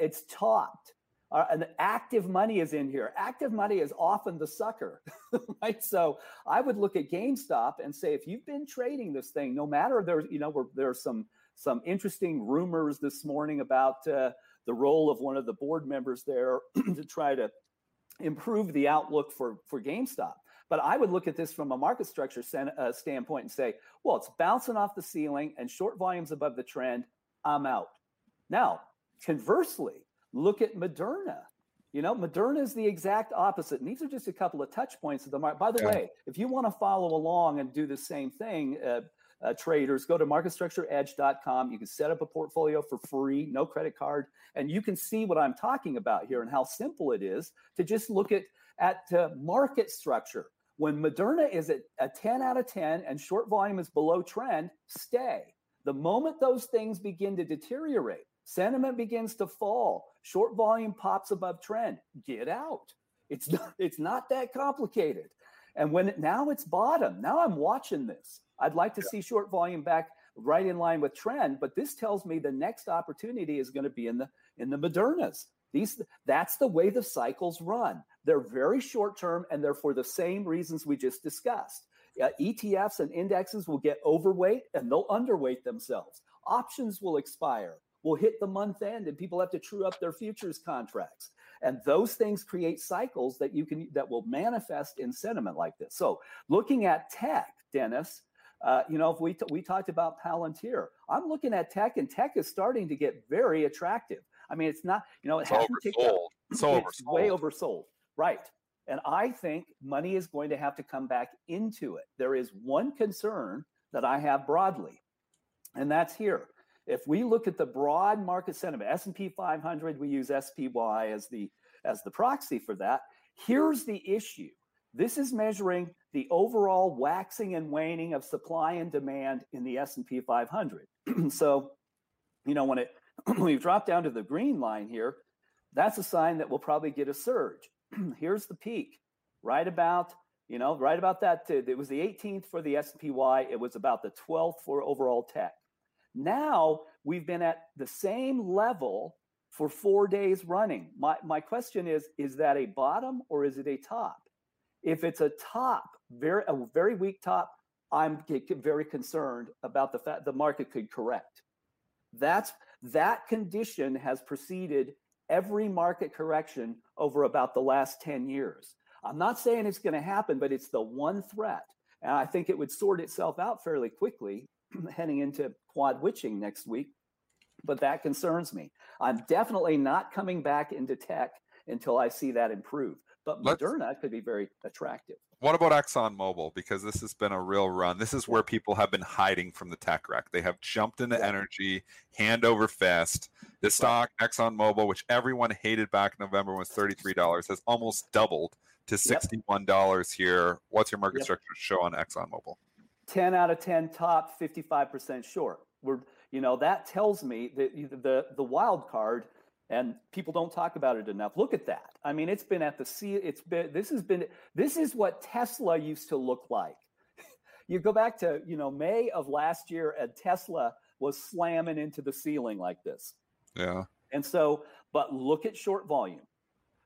It's topped. Uh, and active money is in here. Active money is often the sucker, *laughs* right? So I would look at GameStop and say, if you've been trading this thing, no matter there's, you know, there's some some interesting rumors this morning about uh, the role of one of the board members there *clears throat* to try to improve the outlook for for GameStop. But I would look at this from a market structure sen- uh, standpoint and say, well, it's bouncing off the ceiling and short volumes above the trend. I'm out. Now, conversely, look at Moderna. You know, Moderna is the exact opposite. And these are just a couple of touch points of the market. By the yeah. way, if you want to follow along and do the same thing, uh, uh, traders, go to marketstructureedge.com. You can set up a portfolio for free, no credit card, and you can see what I'm talking about here and how simple it is to just look at at uh, market structure. When Moderna is at a 10 out of 10 and short volume is below trend, stay. The moment those things begin to deteriorate, sentiment begins to fall, short volume pops above trend, get out. It's not, it's not that complicated. And when it, now it's bottom, now I'm watching this. I'd like to yeah. see short volume back right in line with trend, but this tells me the next opportunity is going to be in the in the Modernas. These that's the way the cycles run. They're very short term and they're for the same reasons we just discussed. Uh, ETFs and indexes will get overweight and they'll underweight themselves. Options will expire, will hit the month end, and people have to true up their futures contracts. And those things create cycles that you can that will manifest in sentiment like this. So looking at tech, Dennis, uh, you know, if we t- we talked about Palantir, I'm looking at tech, and tech is starting to get very attractive. I mean, it's not, you know, it it's hasn't. *clears throat* It's, it's oversold. way oversold, right? And I think money is going to have to come back into it. There is one concern that I have broadly, and that's here. If we look at the broad market sentiment, S&P 500, we use SPY as the as the proxy for that. Here's the issue. This is measuring the overall waxing and waning of supply and demand in the S&P 500. *clears throat* so, you know, when it *clears throat* we drop down to the green line here, that's a sign that we'll probably get a surge. *clears throat* Here's the peak, right about you know, right about that. It was the 18th for the SPY. It was about the 12th for overall tech. Now we've been at the same level for four days running. My, my question is is that a bottom or is it a top? If it's a top, very, a very weak top, I'm very concerned about the fact the market could correct. That's that condition has preceded every market correction over about the last 10 years. I'm not saying it's going to happen, but it's the one threat. And I think it would sort itself out fairly quickly *clears throat* heading into quad witching next week. But that concerns me. I'm definitely not coming back into tech until I see that improve. But Moderna Let's, could be very attractive. What about ExxonMobil? Because this has been a real run. This is where people have been hiding from the tech wreck. They have jumped into yeah. energy hand over fist. The stock, ExxonMobil, which everyone hated back in November, was $33, has almost doubled to $61 yep. here. What's your market yep. structure show on ExxonMobil? 10 out of 10 top, 55% short. We're, you know, that tells me that the, the wild card and people don't talk about it enough. Look at that. I mean, it's been at the sea. It's been, this has been, this is what Tesla used to look like. *laughs* you go back to, you know, May of last year and Tesla was slamming into the ceiling like this. Yeah. And so, but look at short volume.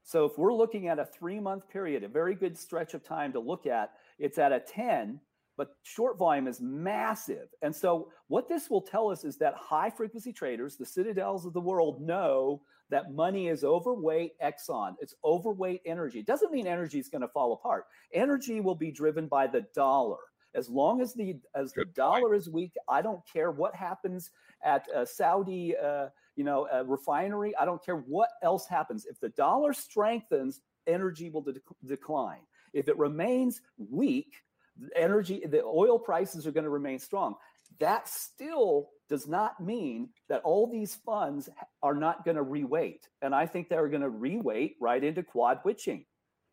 So if we're looking at a three month period, a very good stretch of time to look at, it's at a 10, but short volume is massive. And so what this will tell us is that high frequency traders, the citadels of the world, know that money is overweight Exxon. It's overweight energy. It doesn't mean energy is going to fall apart. Energy will be driven by the dollar. As long as the as Good the dollar point. is weak, I don't care what happens at a Saudi, uh, you know, refinery. I don't care what else happens. If the dollar strengthens, energy will de- decline. If it remains weak, energy, the oil prices are going to remain strong. That still does not mean that all these funds are not going to reweight. And I think they're going to reweight right into quad witching.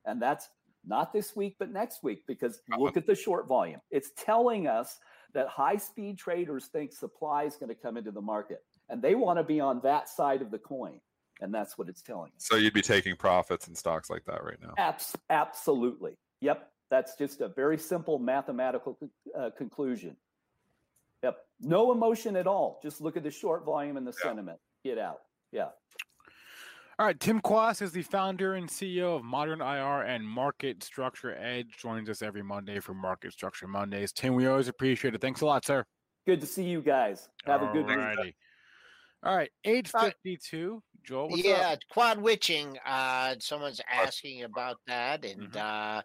And that's not this week, but next week, because uh-huh. look at the short volume. It's telling us that high speed traders think supply is going to come into the market and they want to be on that side of the coin. And that's what it's telling us. So you'd be taking profits in stocks like that right now? Abs- absolutely. Yep. That's just a very simple mathematical uh, conclusion. Yep. No emotion at all. Just look at the short volume and the yeah. sentiment. Get out. Yeah. All right, Tim Quast is the founder and CEO of ModernIR and Market Structure Edge. Joins us every Monday for Market Structure Mondays. Tim, we always appreciate it. Thanks a lot, sir. Good to see you guys. Have All a good week. All right, eight fifty two. Joel, yeah, up? quad witching. Uh, someone's asking about that, and mm-hmm. uh,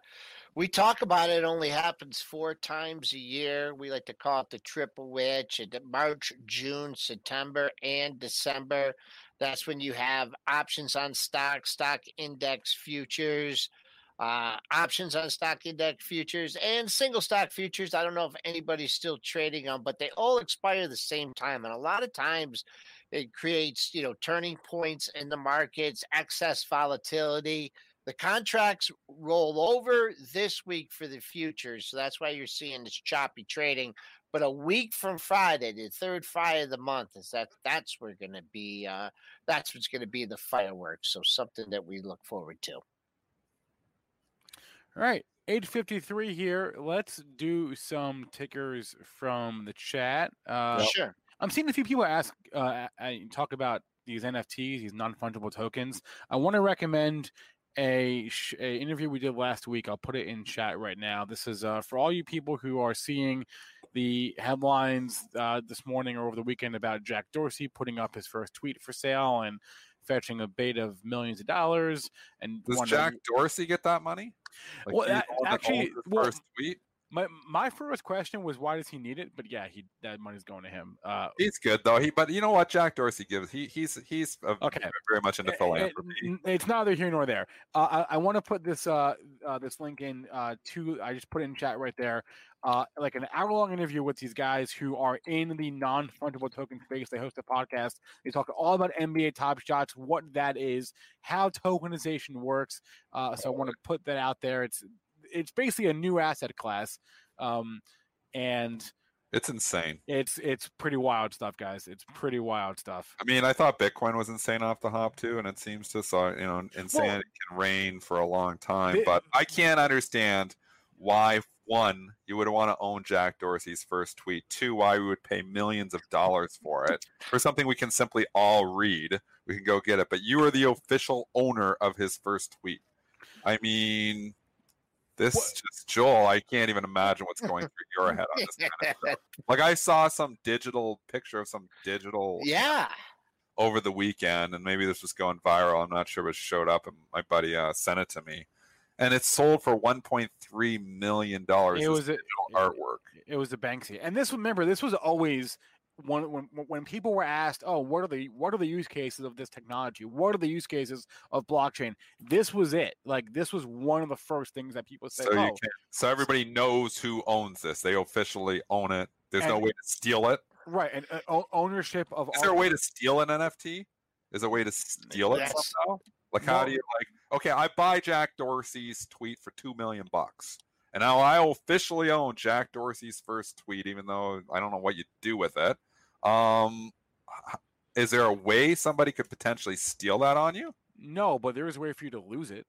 we talk about it. it. Only happens four times a year. We like to call it the triple witch. March, June, September, and December. That's when you have options on stock, stock index futures, uh, options on stock index futures, and single stock futures. I don't know if anybody's still trading them, but they all expire the same time. And a lot of times it creates, you know, turning points in the markets, excess volatility. The contracts roll over this week for the futures, so that's why you're seeing this choppy trading. But a week from Friday, the third Friday of the month, is that that's where going to be. Uh, that's what's going to be the fireworks. So something that we look forward to. All right, 853 here. Let's do some tickers from the chat. Uh, sure. I'm seeing a few people ask, uh, talk about these NFTs, these non fungible tokens. I want to recommend a, sh- a, interview we did last week. I'll put it in chat right now. This is uh, for all you people who are seeing the headlines uh, this morning or over the weekend about Jack Dorsey putting up his first tweet for sale and fetching a bait of millions of dollars. And does Jack Dorsey get that money? Like well, actually, well, first tweet my my first question was why does he need it? But yeah, he that money's going to him. Uh, he's good though. He but you know what Jack Dorsey gives he he's he's okay very much into philanthropy. It, it's neither here nor there. Uh, I, I want to put this uh, uh, this link in uh, to I just put it in chat right there. Uh, like an hour long interview with these guys who are in the non fungible token space. They host a podcast. They talk all about NBA Top Shots, what that is, how tokenization works. Uh, so I want to put that out there. It's it's basically a new asset class, um, and it's insane. It's it's pretty wild stuff, guys. It's pretty wild stuff. I mean, I thought Bitcoin was insane off the hop too, and it seems to so you know insanity well, can reign for a long time. It, but I can't understand why one, you would want to own Jack Dorsey's first tweet. Two, why we would pay millions of dollars for it for something we can simply all read. We can go get it, but you are the official owner of his first tweet. I mean, this What- just Joel. I can't even imagine what's going through your head on this kind of. *laughs* Like I saw some digital picture of some digital yeah. over the weekend, and maybe this was going viral. I'm not sure, but it showed up, and my buddy uh, sent it to me, and it sold for 1.3 million dollars. It was a, artwork. It was a Banksy, and this remember this was always one when when people were asked, "Oh, what are the what are the use cases of this technology? What are the use cases of blockchain?" This was it. Like this was one of the first things that people said. So "Oh, so everybody knows who owns this. They officially own it. There's no way to steal it. right." And uh, ownership of Is there a way to steal an NFT? Is there a way to steal it somehow? Like how do you like? Okay, I buy Jack Dorsey's tweet for two million bucks, and now I officially own Jack Dorsey's first tweet, even though I don't know what you do with it. Um, is there a way somebody could potentially steal that on you? No, but there is a way for you to lose it.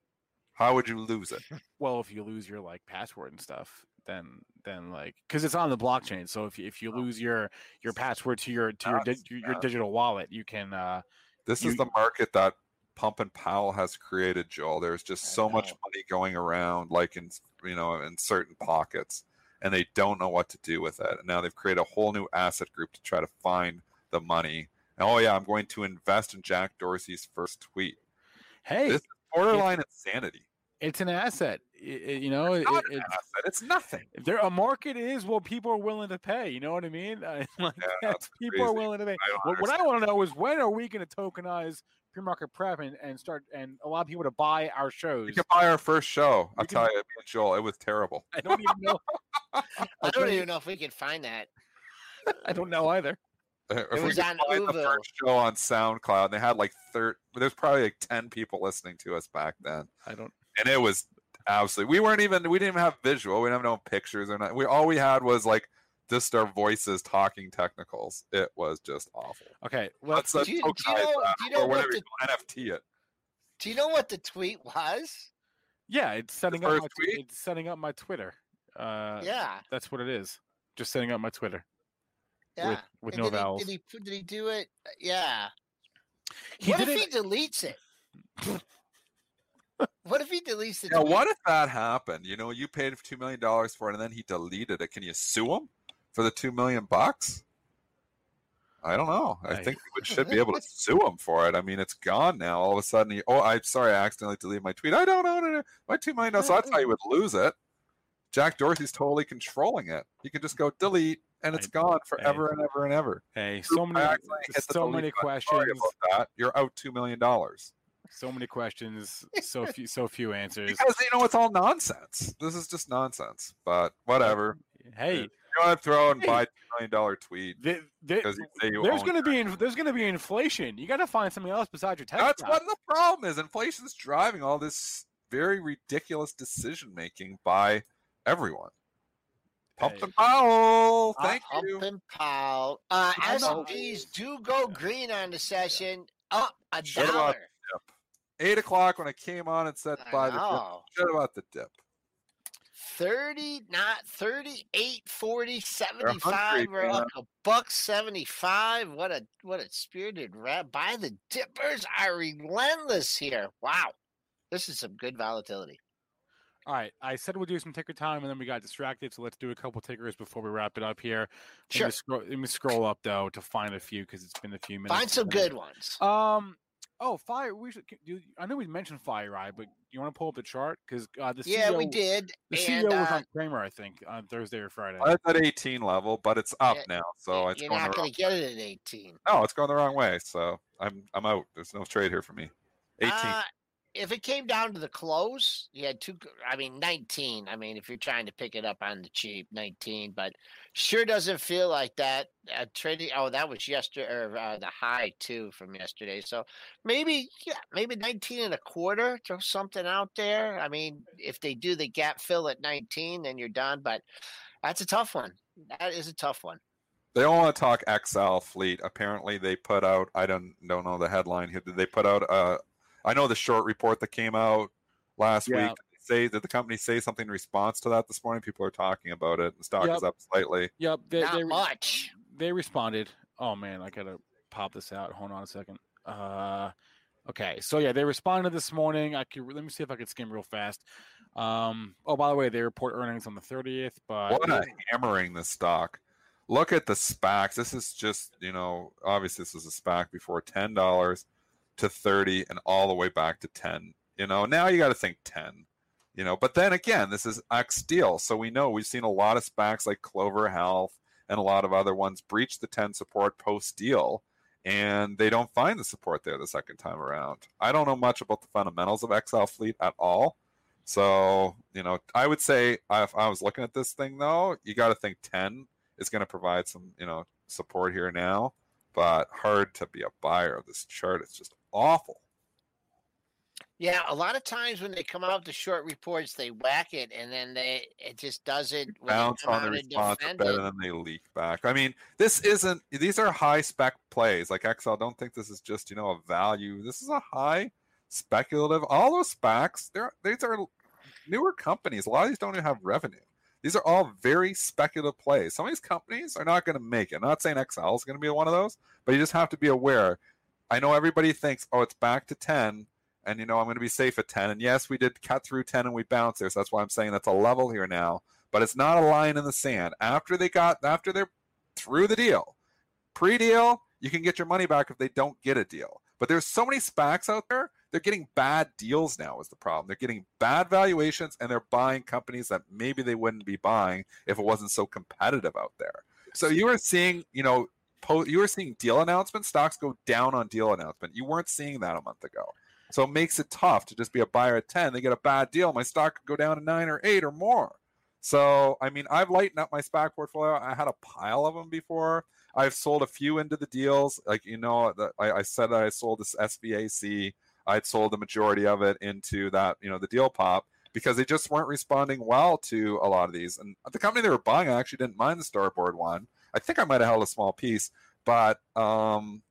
How would you lose it? *laughs* Well, if you lose your like password and stuff, then then like because it's on the blockchain. So if you, if you lose your your password to your to your, di- your your digital wallet, you can. uh This You- is the market that Pump and Powell has created, Joel. There's just so much money going around, like in you know, in certain pockets, and they don't know what to do with it. And now they've created a whole new asset group to try to find the money. And oh yeah, I'm going to invest in Jack Dorsey's first tweet. Hey, This is borderline insanity. it's an asset. I- I- you know, it, Not an it, asset. It's nothing. if there a market is what people are willing to pay. You know what I mean? *laughs* Like, Yeah, people are willing to pay. I What, what I want to know is when are we going to tokenize pre-market prep and, and start and allow people to buy our shows? You can buy our first show. I'll tell you, me and Joel, it was terrible. I don't even know. *laughs* I don't don't even know if we can find that. *laughs* I don't know either. Uh, if we was on find the first show on SoundCloud, they had like third. There's probably like ten people listening to us back then, I don't. and it was absolutely. We weren't even. We didn't even have visual. We didn't have no pictures or not. We all we had was like just our voices talking technicals. It was just awful. Okay, Let's, let's. let's Do you- do you know- do you know or what the- you NFT it. Do you know what the tweet was? Yeah, it's setting up. first My, tweet? it's setting up my Twitter. Uh, yeah. that's what it is. Just setting up my Twitter Yeah. with with no did vowels. He, did, he, did he do it? Yeah. He what did if it- he deletes it? *laughs* what if he deletes the Yeah, what if that happened? You know, you paid two million dollars for it, and then he deleted it. Can you sue him for the two million bucks? I don't know. I think we *laughs* should be able to sue him for it. I mean, it's gone now. All of a sudden, oh, I'm sorry, I accidentally deleted my tweet. I don't own it. My two million dollars. So that's how you would lose it. Jack Dorsey's totally controlling it. You can just go delete, and it's I- gone forever and ever and ever. Hey, so many, I accidentally hit the so many questions. Sorry about that. You're out two million dollars So many questions. So *laughs* few, so few answers. because you know it's all nonsense. This is just nonsense. But whatever. Hey, You want to throw and Hey. buy a two million dollar tweet th- th- because you there's going to be in, there's going to be inflation. You got to find something else besides your tech. That's stock. what the problem is. Inflation's driving all this very ridiculous decision making by everyone. Pump Hey. and Powell, Uh, thank Up you. Pump and Powell. Uh, I. S&Ps do go green on the session. Up a What about- dollar. Eight o'clock when I came on and said I buy the dip. know. About the dip. 30 not 38 40 75 we're up a buck 75 what a what a spirited rap by the dippers are relentless here wow this is some good volatility All right, I said we'll do some ticker time, and then we got distracted. So let's do a couple tickers before we wrap it up here. Let Sure. Me scroll, let me scroll up though to find a few because it's been a few minutes. find some good ones Um. Oh, fire. We should. Do, I know we mentioned FireEye, but you want to pull up the chart because uh, the yeah we did The and CEO was uh, on Cramer, I think, on Thursday or Friday. Well, It's at 18 level, but it's up Yeah, now, so it's you're going not going to get it at 18 No, it's going the wrong way. So I'm I'm out. There's no trade here for me. 18. Uh, if it came down to the close, you had two. I mean, nineteen. I mean, if you're trying to pick it up on the cheap, nineteen. But sure doesn't feel like that. Uh, trading. Oh, that was yesterday, or uh, the high too from yesterday. So maybe, yeah, maybe nineteen and a quarter. Throw something out there. I mean, if they do the gap fill at nineteen, then you're done. But that's a tough one. That is a tough one. They don't want to talk XL Fleet. Apparently, they put out. I don't don't know the headline here. Did they put out? Uh, I know the short report that came out last Yeah. week. Say did the company say something in response to that this morning? People are talking about it. The stock Yep. is up slightly. Yep, they, Not they, much. they responded. Oh man, I gotta pop this out. Hold on a second. Uh, okay, so yeah, they responded this morning. I could let me see if I can skim real fast. Um, oh by the way, they report earnings on the thirtieth, but What a hammering the stock. Look at the SPACs. This is just, you know, obviously this was a SPAC before ten dollars to thirty and all the way back to ten. You know, now you got to think ten. You know, but then again, this is X deal, so we know we've seen a lot of SPACs like Clover Health and a lot of other ones breach the ten support post deal, and they don't find the support there the second time around. I don't know much about the fundamentals of XL Fleet at all. So, you know, I would say if I was looking at this thing though, you got to think 10 is going to provide some, you know, support here now, but hard to be a buyer of this chart. It's just awful. Yeah, a lot of times when they come out with the short reports, they whack it, and then they it just doesn't Bounce on the response better it. than they leak back. I mean, this isn't, these are high spec plays. Like XL, don't think this is just, you know, a value. This is a high speculative. All those SPACs, they're, these are newer companies. A lot of these don't even have revenue. These are all very speculative plays. Some of these companies are not going to make it. I'm not saying XL is going to be one of those, but you just have to be aware. I know everybody thinks, oh, it's back to 10, and you know I'm going to be safe at 10. And yes, we did cut through 10 and we bounced there, so that's why I'm saying that's a level here now. But it's not a line in the sand. After they got, after they're through the deal, pre-deal, you can get your money back if they don't get a deal. But there's so many SPACs out there. They're getting bad deals now is the problem. They're getting bad valuations and they're buying companies that maybe they wouldn't be buying if it wasn't so competitive out there. So you are seeing, you know, po- you were seeing deal announcements, stocks go down on deal announcement. You weren't seeing that a month ago. So it makes it tough to just be a buyer at 10. They get a bad deal. My stock could go down to nine or eight or more. So, I mean, I've lightened up my SPAC portfolio. I had a pile of them before. I've sold a few into the deals. Like, you know, the, I, I said that I sold this SVAC. I'd sold the majority of it into that, you know, the deal pop because they just weren't responding well to a lot of these. And the company they were buying, I actually didn't mind the Starboard one. I think I might have held a small piece, but um,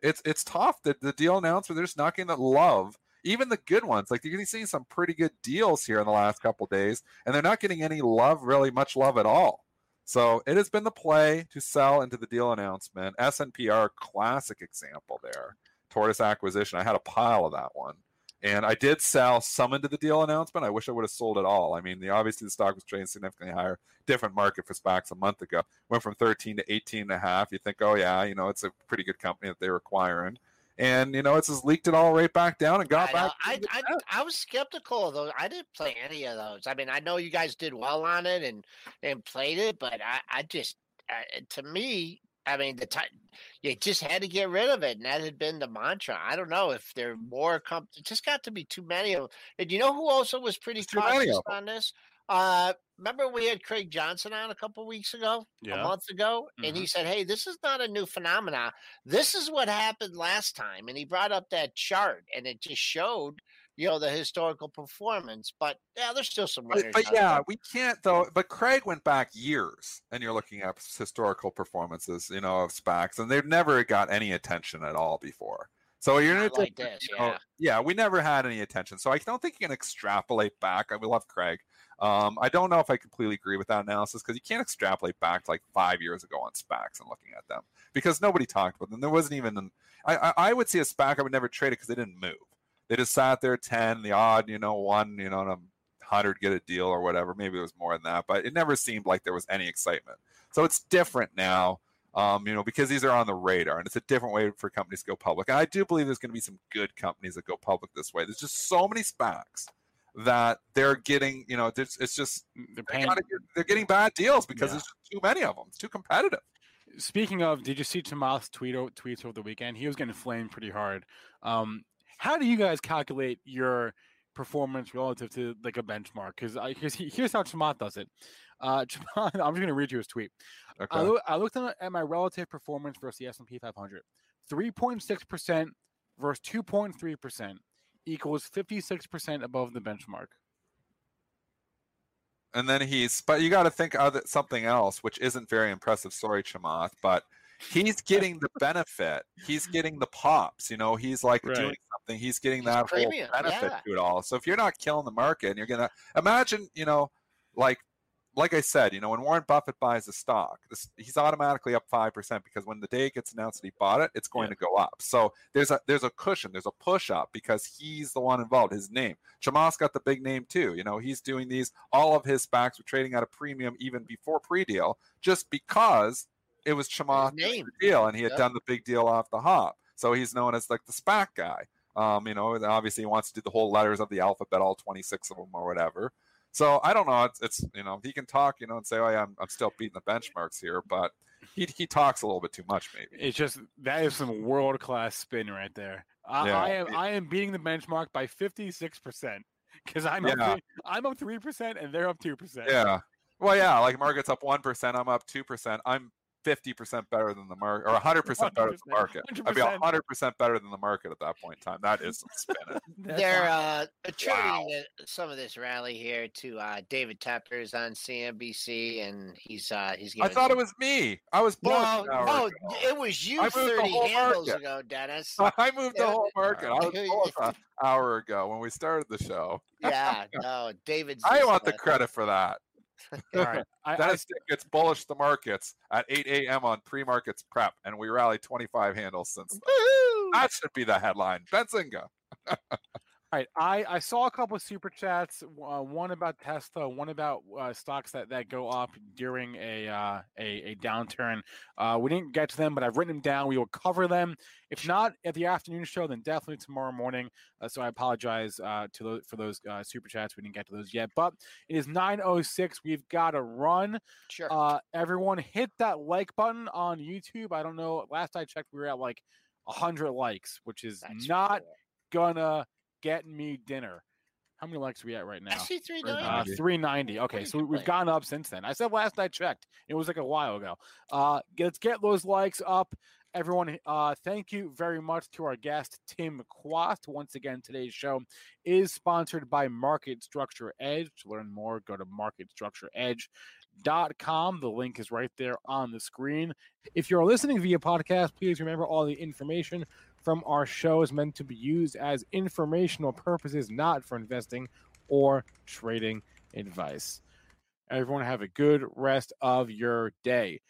it's it's tough. that the deal announcement, they're just not getting that love. Even the good ones, like you're seeing some pretty good deals here in the last couple days, and they're not getting any love, really much love at all. So it has been the play to sell into the deal announcement. SNPR, classic example there. Tortoise acquisition. I had a pile of that one. And I did sell some into the deal announcement. I wish I would have sold it all. I mean, the obviously the stock was trading significantly higher. Different market for SPACs a month ago. Went from 13 to 18 and a half. You think, oh yeah, you know, it's a pretty good company that they're acquiring. And you know, it's just leaked it all right back down and got I, back. I, I, I was skeptical of those. I didn't play any of those. I mean, I know you guys did well on it and and played it, but I, I just, uh, to me, I mean, the time you just had to get rid of it, and that had been the mantra. I don't know if there are more. Com- it just got to be too many of them. And you know who also was pretty cautious on this? Uh, remember we had Craig Johnson on a couple weeks ago, Yeah. a month ago, and Mm-hmm. he said, "Hey, this is not a new phenomenon. This is what happened last time." And he brought up that chart, and it just showed, you know, the historical performance. But yeah, there's still some But, but yeah, there. we can't though. But Craig went back years, and you're looking at historical performances, you know, of SPACs, and they've never got any attention at all before. So you're Not gonna like take- this, you know, yeah. yeah, we never had any attention. So I don't think you can extrapolate back. I we love Craig. Um, I don't know if I completely agree with that analysis because you can't extrapolate back to like five years ago on SPACs and looking at them because nobody talked about them. There wasn't even. An, I, I I would see a SPAC. I would never trade it because they didn't move. They just sat there ten, the odd, you know, one, you know, a hundred get a deal or whatever. Maybe it was more than that, but it never seemed like there was any excitement. So it's different now, um, you know, because these are on the radar, and it's a different way for companies to go public. And I do believe there's going to be some good companies that go public this way. There's just so many SPACs that they're getting, you know, it's just They're they paying. get, they're getting bad deals because Yeah. there's too many of them. It's too competitive. Speaking of, did you see Chamath's tweet o- tweets over the weekend? He was getting flamed pretty hard. Um, how do you guys calculate your performance relative to like a benchmark? Because because he, here's how Chamath does it. Uh, *laughs* Chamath, I'm just going to read you his tweet. Okay. I, loo- I looked at, at my relative performance versus the S&P 500. 3.6% versus 2.3% equals 56% above the benchmark. and then he's but you got to think of something else which isn't very impressive sorry chamath but he's *laughs* getting the benefit he's getting the pops you know he's like Right. doing something he's getting He's that premium, whole benefit yeah. to it all. So if you're not killing the market and you're gonna imagine, you know, like like I said, you know, when Warren Buffett buys a stock, this, he's automatically up five percent because when the day gets announced that he bought it, it's going Yeah. to go up. So there's a there's a cushion, there's a push up because he's the one involved. His name, Chamath's got the big name too. You know, he's doing these. All of his SPACs were trading at a premium even before pre-deal, just because it was Chamath's name. deal and he had Yep. done the big deal off the hop. So he's known as like the SPAC guy. Um, you know, obviously he wants to do the whole letters of the alphabet, all 26 of them or whatever. So I don't know. It's, it's you know he can talk, you know, and say, "Oh yeah, I'm, I'm still beating the benchmarks here," but he he talks a little bit too much, maybe. It's just that is some world class spin right there. I, Yeah. I am I am beating the benchmark by fifty six percent because I'm Yeah. three, I'm up three percent and they're up two percent. Yeah. Well, yeah, like market's up one percent, I'm up two percent. I'm fifty percent better than the market, or hundred percent better than the 100%, market. I'd be 100%. hundred percent better than the market at that point in time. That is some spinning. *laughs* They're uh, attributing the- some of this rally here to uh, David Tepper's on CNBC, and he's uh, he's. I thought it was me. I was bullish No, no, ago. it was you I moved the thirty whole handles market. ago, Dennis. *laughs* I moved the whole market. I was Yeah. *laughs* an hour ago when we started the show. yeah, no, David's. I want the credit for that. All right. *laughs* I, I, Dennis gets bullish the markets at 8 a.m. on pre-markets prep, and we rallied 25 handles since. That should be the headline. Benzinga. *laughs* All right, I, I saw a couple of super chats. Uh, one about Tesla, one about uh, stocks that, that go up during a uh, a, a downturn. Uh, we didn't get to them, but I've written them down. We will cover them. If not at the afternoon show, then definitely tomorrow morning. Uh, so I apologize uh, to those for those uh, super chats. We didn't get to those yet, but it is 9:06. We've got to run. Sure. Uh, everyone, hit that like button on YouTube. I don't know. Last I checked, we were at like 100 likes, which is That's not cool. gonna get me dinner. How many likes are we at right now? SC three Right Uh, 390. Okay, so we- we've gone up since then. I said last I checked. It was like a while ago. Uh, let's get those likes up. Everyone, uh, thank you very much to our guest, Tim Quast. Once again, today's show is sponsored by Market Structure Edge. To learn more, go to marketstructureedge.com. The link is right there on the screen. If you're listening via podcast, please remember all the information from our show is meant to be used as informational purposes, not for investing or trading advice. Everyone have a good rest of your day.